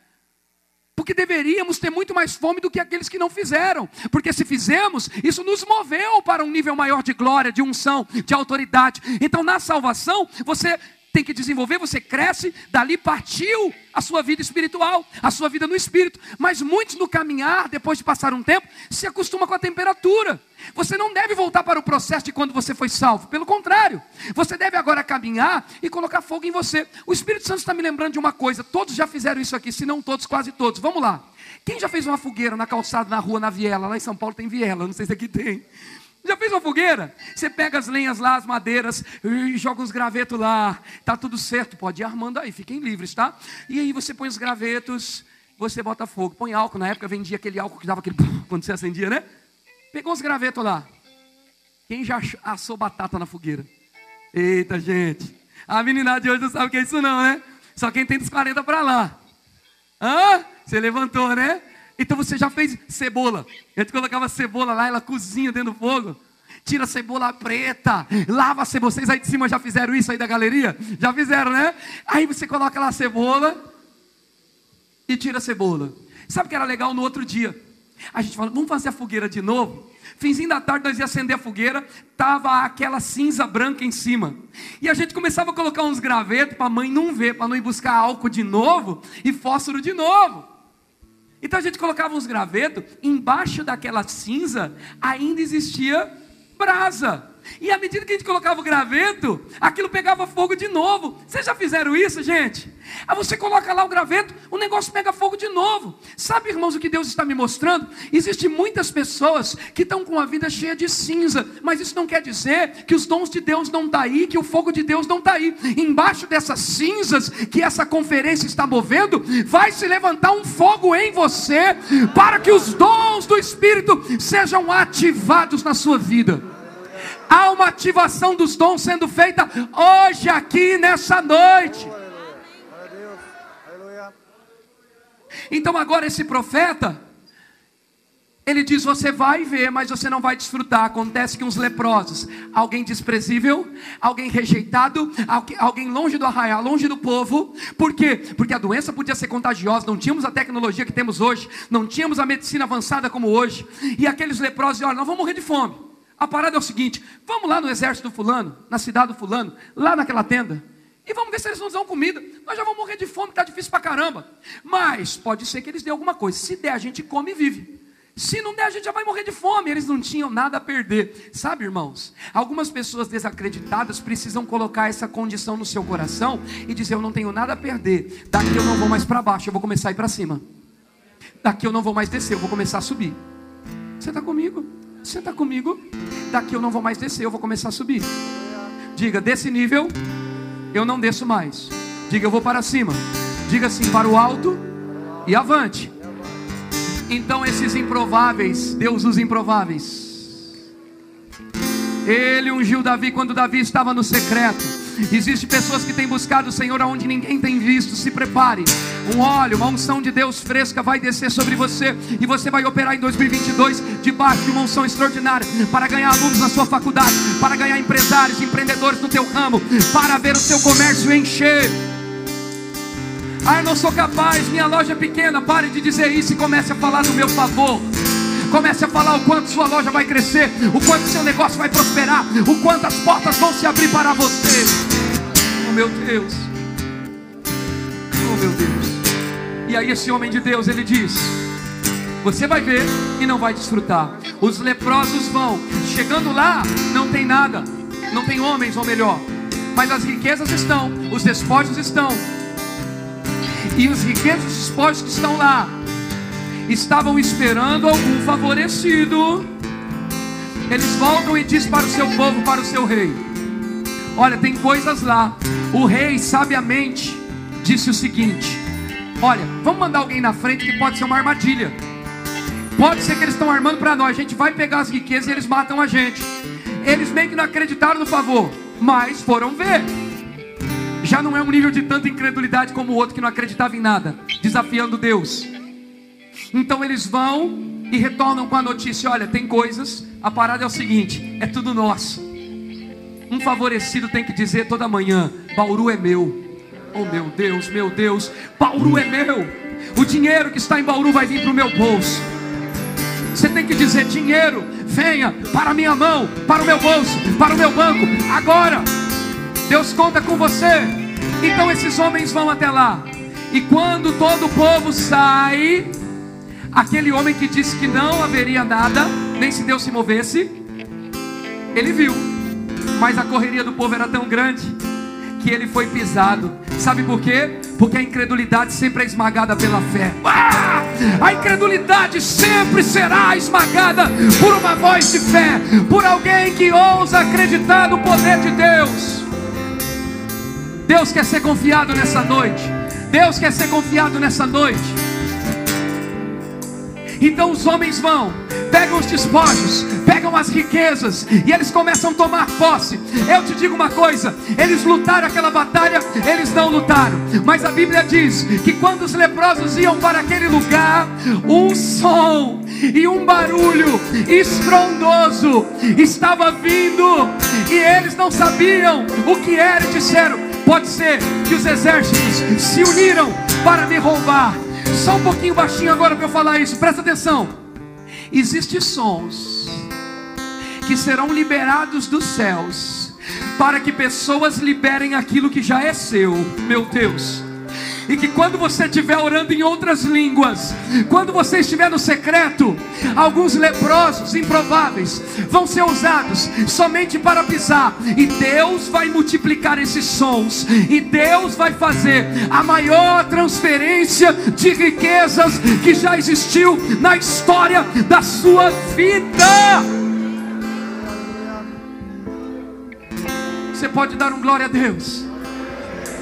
Porque deveríamos ter muito mais fome do que aqueles que não fizeram. Porque se fizemos, isso nos moveu para um nível maior de glória, de unção, de autoridade. Então, na salvação, você tem que desenvolver, você cresce, dali partiu a sua vida espiritual, a sua vida no espírito. Mas muitos no caminhar, depois de passar um tempo, se acostumam com a temperatura. Você não deve voltar para o processo de quando você foi salvo, pelo contrário, você deve agora caminhar e colocar fogo em você. O Espírito Santo está me lembrando de uma coisa, todos já fizeram isso aqui, se não todos, quase todos. Vamos lá. Quem já fez uma fogueira na calçada, na rua, na viela? Lá em São Paulo tem viela, não sei se aqui tem. Já fez uma fogueira? Você pega as lenhas lá, as madeiras, e joga uns gravetos lá. Tá tudo certo, pode ir armando aí, fiquem livres, tá? E aí você põe os gravetos, você bota fogo. Põe álcool, na época vendia aquele álcool que dava aquele quando você acendia, né? Pegou os gravetos lá. Quem já assou batata na fogueira? Eita, gente. A menina de hoje não sabe o que é isso não, né? Só quem tem dos 40 para lá. Hã? Você levantou, né? Então você já fez cebola. Gente colocava cebola lá, ela cozinha dentro do fogo. Tira a cebola preta, lava a cebola. Vocês aí de cima já fizeram isso aí da galeria? Já fizeram, né? Aí você coloca lá a cebola e tira a cebola. Sabe o que era legal no outro dia? A gente fala, vamos fazer a fogueira de novo? Finzinho da tarde nós ia acender a fogueira, tava aquela cinza branca em cima. E a gente começava a colocar uns gravetos para a mãe não ver, para não ir buscar álcool de novo e fósforo de novo. Então a gente colocava uns gravetos, embaixo daquela cinza ainda existia brasa. E à medida que a gente colocava o graveto, aquilo pegava fogo de novo. Vocês já fizeram isso, gente? Aí você coloca lá o graveto, o negócio pega fogo de novo. Sabe, irmãos, o que Deus está me mostrando? Existem muitas pessoas que estão com a vida cheia de cinza, mas isso não quer dizer que os dons de Deus não estão tá aí, que o fogo de Deus não está aí. Embaixo dessas cinzas que essa conferência está movendo, vai se levantar um fogo em você, para que os dons do Espírito sejam ativados na sua vida. Há uma ativação dos dons sendo feita hoje, aqui, nessa noite. Então agora esse profeta, ele diz: Você vai ver, mas você não vai desfrutar. Acontece que uns leprosos, alguém desprezível, alguém rejeitado, alguém longe do arraial, longe do povo. Por quê? Porque a doença podia ser contagiosa, não tínhamos a tecnologia que temos hoje, não tínhamos a medicina avançada como hoje. E aqueles leprosos, olha, nós vamos morrer de fome. A parada é o seguinte: vamos lá no exército do fulano, na cidade do fulano, lá naquela tenda, e vamos ver se eles nos dão comida. Nós já vamos morrer de fome, está difícil para caramba. Mas pode ser que eles dêem alguma coisa. Se der, a gente come e vive. Se não der, a gente já vai morrer de fome. Eles não tinham nada a perder. Sabe, irmãos? Algumas pessoas desacreditadas precisam colocar essa condição no seu coração e dizer: Eu não tenho nada a perder. Daqui eu não vou mais para baixo, eu vou começar a ir para cima. Daqui eu não vou mais descer, eu vou começar a subir. Você está comigo? Você está comigo? Daqui eu não vou mais descer, eu vou começar a subir. Diga, desse nível, eu não desço mais. Diga, eu vou para cima. Diga assim, para o alto e avante. Então, esses improváveis, Deus os improváveis. Ele ungiu Davi quando Davi estava no secreto. Existem pessoas que têm buscado o Senhor aonde ninguém tem visto. Se prepare. Um óleo, uma unção de Deus fresca vai descer sobre você e você vai operar em 2022 debaixo de uma unção extraordinária para ganhar alunos na sua faculdade, para ganhar empresários, empreendedores no teu ramo, para ver o seu comércio encher. Ah, eu não sou capaz, minha loja é pequena. Pare de dizer isso e comece a falar do meu favor. Comece a falar o quanto sua loja vai crescer, o quanto seu negócio vai prosperar, o quanto as portas vão se abrir para você. Oh meu Deus. Oh meu Deus. E aí esse homem de Deus, ele diz: Você vai ver e não vai desfrutar. Os leprosos vão. Chegando lá, não tem nada. Não tem homens, ou melhor. Mas as riquezas estão, os despojos estão. E os riquezos despojos que estão lá estavam esperando algum favorecido. Eles voltam e diz para o seu povo, para o seu rei: Olha, tem coisas lá. O rei sabiamente disse o seguinte: Olha, vamos mandar alguém na frente que pode ser uma armadilha. Pode ser que eles estão armando para nós. A gente vai pegar as riquezas e eles matam a gente. Eles meio que não acreditaram no favor, mas foram ver. Já não é um nível de tanta incredulidade como o outro que não acreditava em nada, desafiando Deus. Então eles vão e retornam com a notícia: olha, tem coisas, a parada é o seguinte: é tudo nosso. Um favorecido tem que dizer toda manhã: Bauru é meu. Oh meu Deus, meu Deus, Bauru é meu. O dinheiro que está em Bauru vai vir para o meu bolso. Você tem que dizer: dinheiro, venha para a minha mão, para o meu bolso, para o meu banco, agora. Deus conta com você. Então esses homens vão até lá. E quando todo o povo sai, Aquele homem que disse que não haveria nada, nem se Deus se movesse, ele viu, mas a correria do povo era tão grande que ele foi pisado. Sabe por quê? Porque a incredulidade sempre é esmagada pela fé. Ah! A incredulidade sempre será esmagada por uma voz de fé, por alguém que ousa acreditar no poder de Deus. Deus quer ser confiado nessa noite. Deus quer ser confiado nessa noite. Então os homens vão, pegam os despojos, pegam as riquezas e eles começam a tomar posse. Eu te digo uma coisa: eles lutaram aquela batalha, eles não lutaram, mas a Bíblia diz que quando os leprosos iam para aquele lugar, um som e um barulho estrondoso estava vindo e eles não sabiam o que era e disseram: pode ser que os exércitos se uniram para me roubar. Só um pouquinho baixinho agora para eu falar isso, presta atenção. Existem sons que serão liberados dos céus para que pessoas liberem aquilo que já é seu, meu Deus e que quando você estiver orando em outras línguas, quando você estiver no secreto, alguns leprosos improváveis vão ser usados somente para pisar, e Deus vai multiplicar esses sons, e Deus vai fazer a maior transferência de riquezas que já existiu na história da sua vida. Você pode dar um glória a Deus.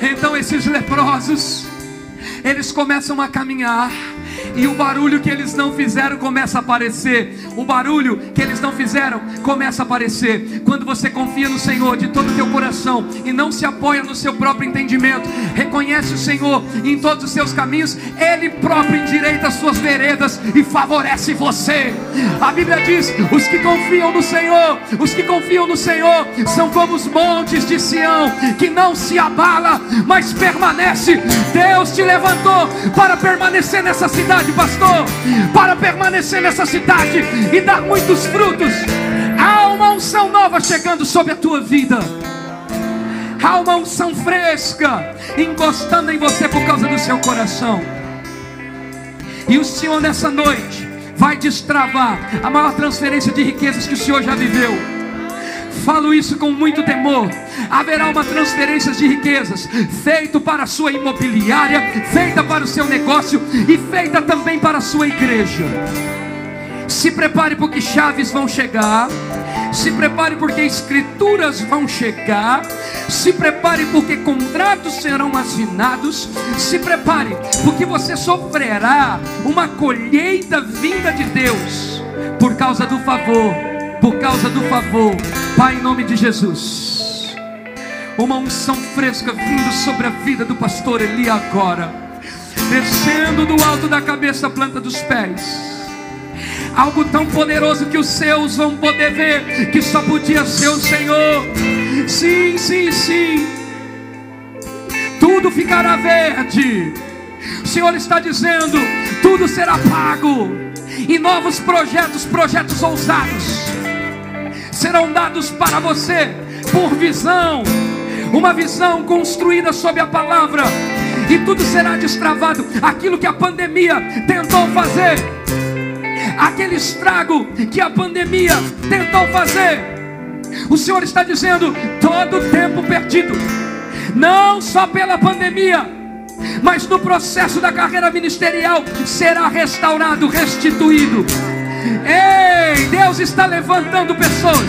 Então esses leprosos eles começam a caminhar e o barulho que eles não fizeram começa a aparecer. O barulho que eles não fizeram começa a aparecer. Quando você confia no Senhor de todo o teu coração e não se apoia no seu próprio entendimento, reconhece o Senhor em todos os seus caminhos, Ele próprio endireita as suas veredas e favorece você. A Bíblia diz: os que confiam no Senhor, os que confiam no Senhor, são como os montes de Sião, que não se abala, mas permanece. Deus te levantou para permanecer nessa cidade cidade, pastor, para permanecer nessa cidade e dar muitos frutos. Há uma unção nova chegando sobre a tua vida. Há uma unção fresca encostando em você por causa do seu coração. E o Senhor nessa noite vai destravar a maior transferência de riquezas que o Senhor já viveu Falo isso com muito temor. Haverá uma transferência de riquezas feita para a sua imobiliária, feita para o seu negócio e feita também para a sua igreja. Se prepare porque chaves vão chegar. Se prepare porque escrituras vão chegar. Se prepare porque contratos serão assinados. Se prepare porque você sofrerá uma colheita vinda de Deus por causa do favor por causa do favor, Pai, em nome de Jesus. Uma unção fresca vindo sobre a vida do pastor Eli agora, descendo do alto da cabeça à planta dos pés. Algo tão poderoso que os seus vão poder ver, que só podia ser o Senhor. Sim, sim, sim. Tudo ficará verde. O Senhor está dizendo: tudo será pago E novos projetos, projetos ousados, serão dados para você por visão, uma visão construída sob a palavra, e tudo será destravado. Aquilo que a pandemia tentou fazer, aquele estrago que a pandemia tentou fazer, o Senhor está dizendo: todo tempo perdido, não só pela pandemia, mas no processo da carreira ministerial será restaurado, restituído. Ei, Deus está levantando pessoas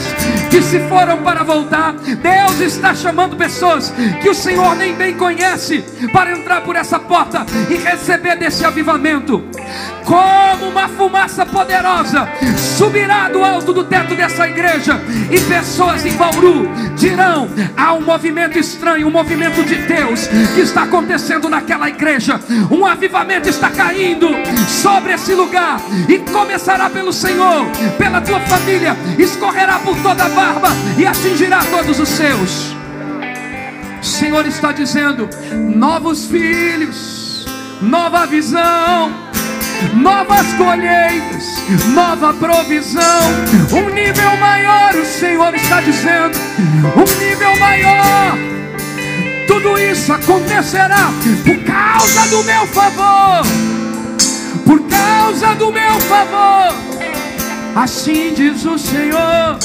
que se foram para voltar. Deus está chamando pessoas que o Senhor nem bem conhece para entrar por essa porta e receber desse avivamento. Como uma fumaça poderosa subirá do alto do teto dessa igreja e pessoas em Bauru dirão: há um movimento estranho, um movimento de Deus que está acontecendo naquela igreja. Um avivamento está caindo sobre esse lugar e começará pelo Senhor, pela tua família, escorrerá por toda a barba e atingirá todos os seus. O Senhor está dizendo: novos filhos, nova visão, novas colheitas, nova provisão, um nível maior. O Senhor está dizendo: um nível maior. Tudo isso acontecerá por causa do meu favor. Por causa do meu favor. Assim diz o Senhor.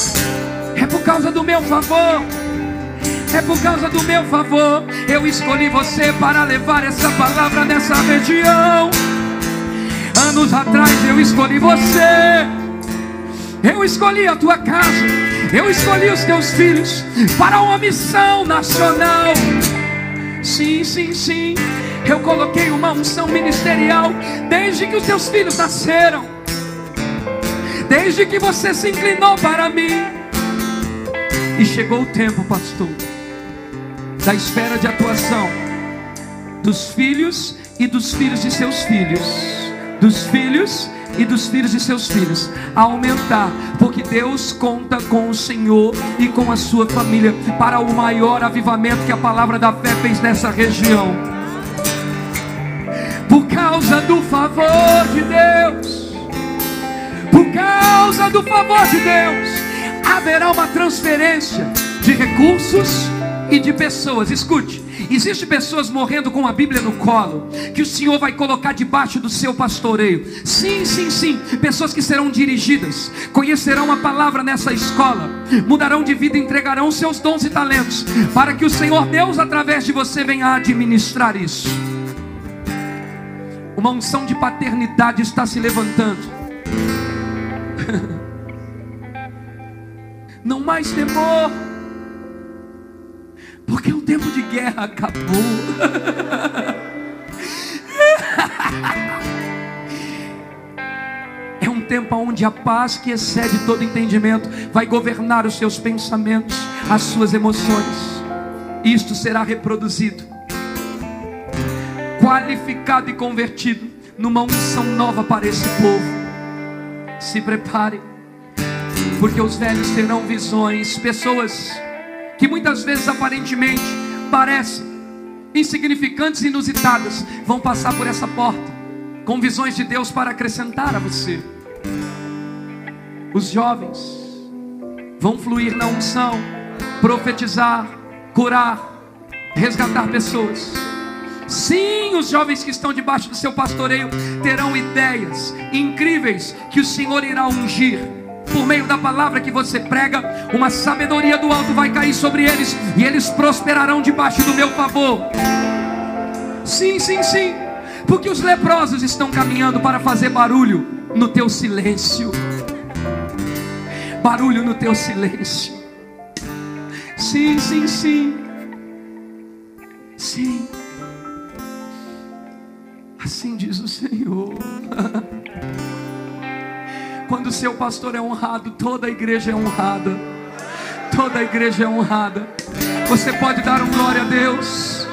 É por causa do meu favor. É por causa do meu favor. Eu escolhi você para levar essa palavra nessa região. Anos atrás eu escolhi você. Eu escolhi a tua casa. Eu escolhi os teus filhos para uma missão nacional. Sim, sim, sim. Eu coloquei uma unção ministerial desde que os teus filhos nasceram. Desde que você se inclinou para mim. E chegou o tempo, pastor, da esfera de atuação dos filhos e dos filhos de seus filhos. Dos filhos e dos filhos de seus filhos a aumentar, porque Deus conta com o Senhor e com a sua família para o maior avivamento que a palavra da fé fez nessa região. Por causa do favor de Deus, por causa do favor de Deus, haverá uma transferência de recursos e de pessoas. Escute, Existem pessoas morrendo com a Bíblia no colo, que o Senhor vai colocar debaixo do seu pastoreio. Sim, sim, sim. Pessoas que serão dirigidas, conhecerão a palavra nessa escola, mudarão de vida, entregarão seus dons e talentos, para que o Senhor Deus, através de você, venha administrar isso. Uma unção de paternidade está se levantando. [LAUGHS] Não mais temor porque o tempo de guerra acabou. [LAUGHS] É um tempo onde a paz que excede todo entendimento vai governar os seus pensamentos, as suas emoções. Isto será reproduzido, qualificado e convertido numa unção nova para esse povo. Se prepare, porque os velhos terão visões, pessoas que muitas vezes aparentemente parecem insignificantes e inusitadas, vão passar por essa porta com visões de Deus para acrescentar a você. Os jovens vão fluir na unção, profetizar, curar, resgatar pessoas. Sim, os jovens que estão debaixo do seu pastoreio terão ideias incríveis que o Senhor irá ungir por meio da palavra que você prega, uma sabedoria do alto vai cair sobre eles e eles prosperarão debaixo do meu favor. Sim, sim, sim, porque os leprosos estão caminhando para fazer barulho no teu silêncio. Barulho no teu silêncio. Sim, sim, sim. Sim. Assim diz o Senhor. Quando o seu pastor é honrado, toda a igreja é honrada. Toda a igreja é honrada. Você pode dar um glória a Deus.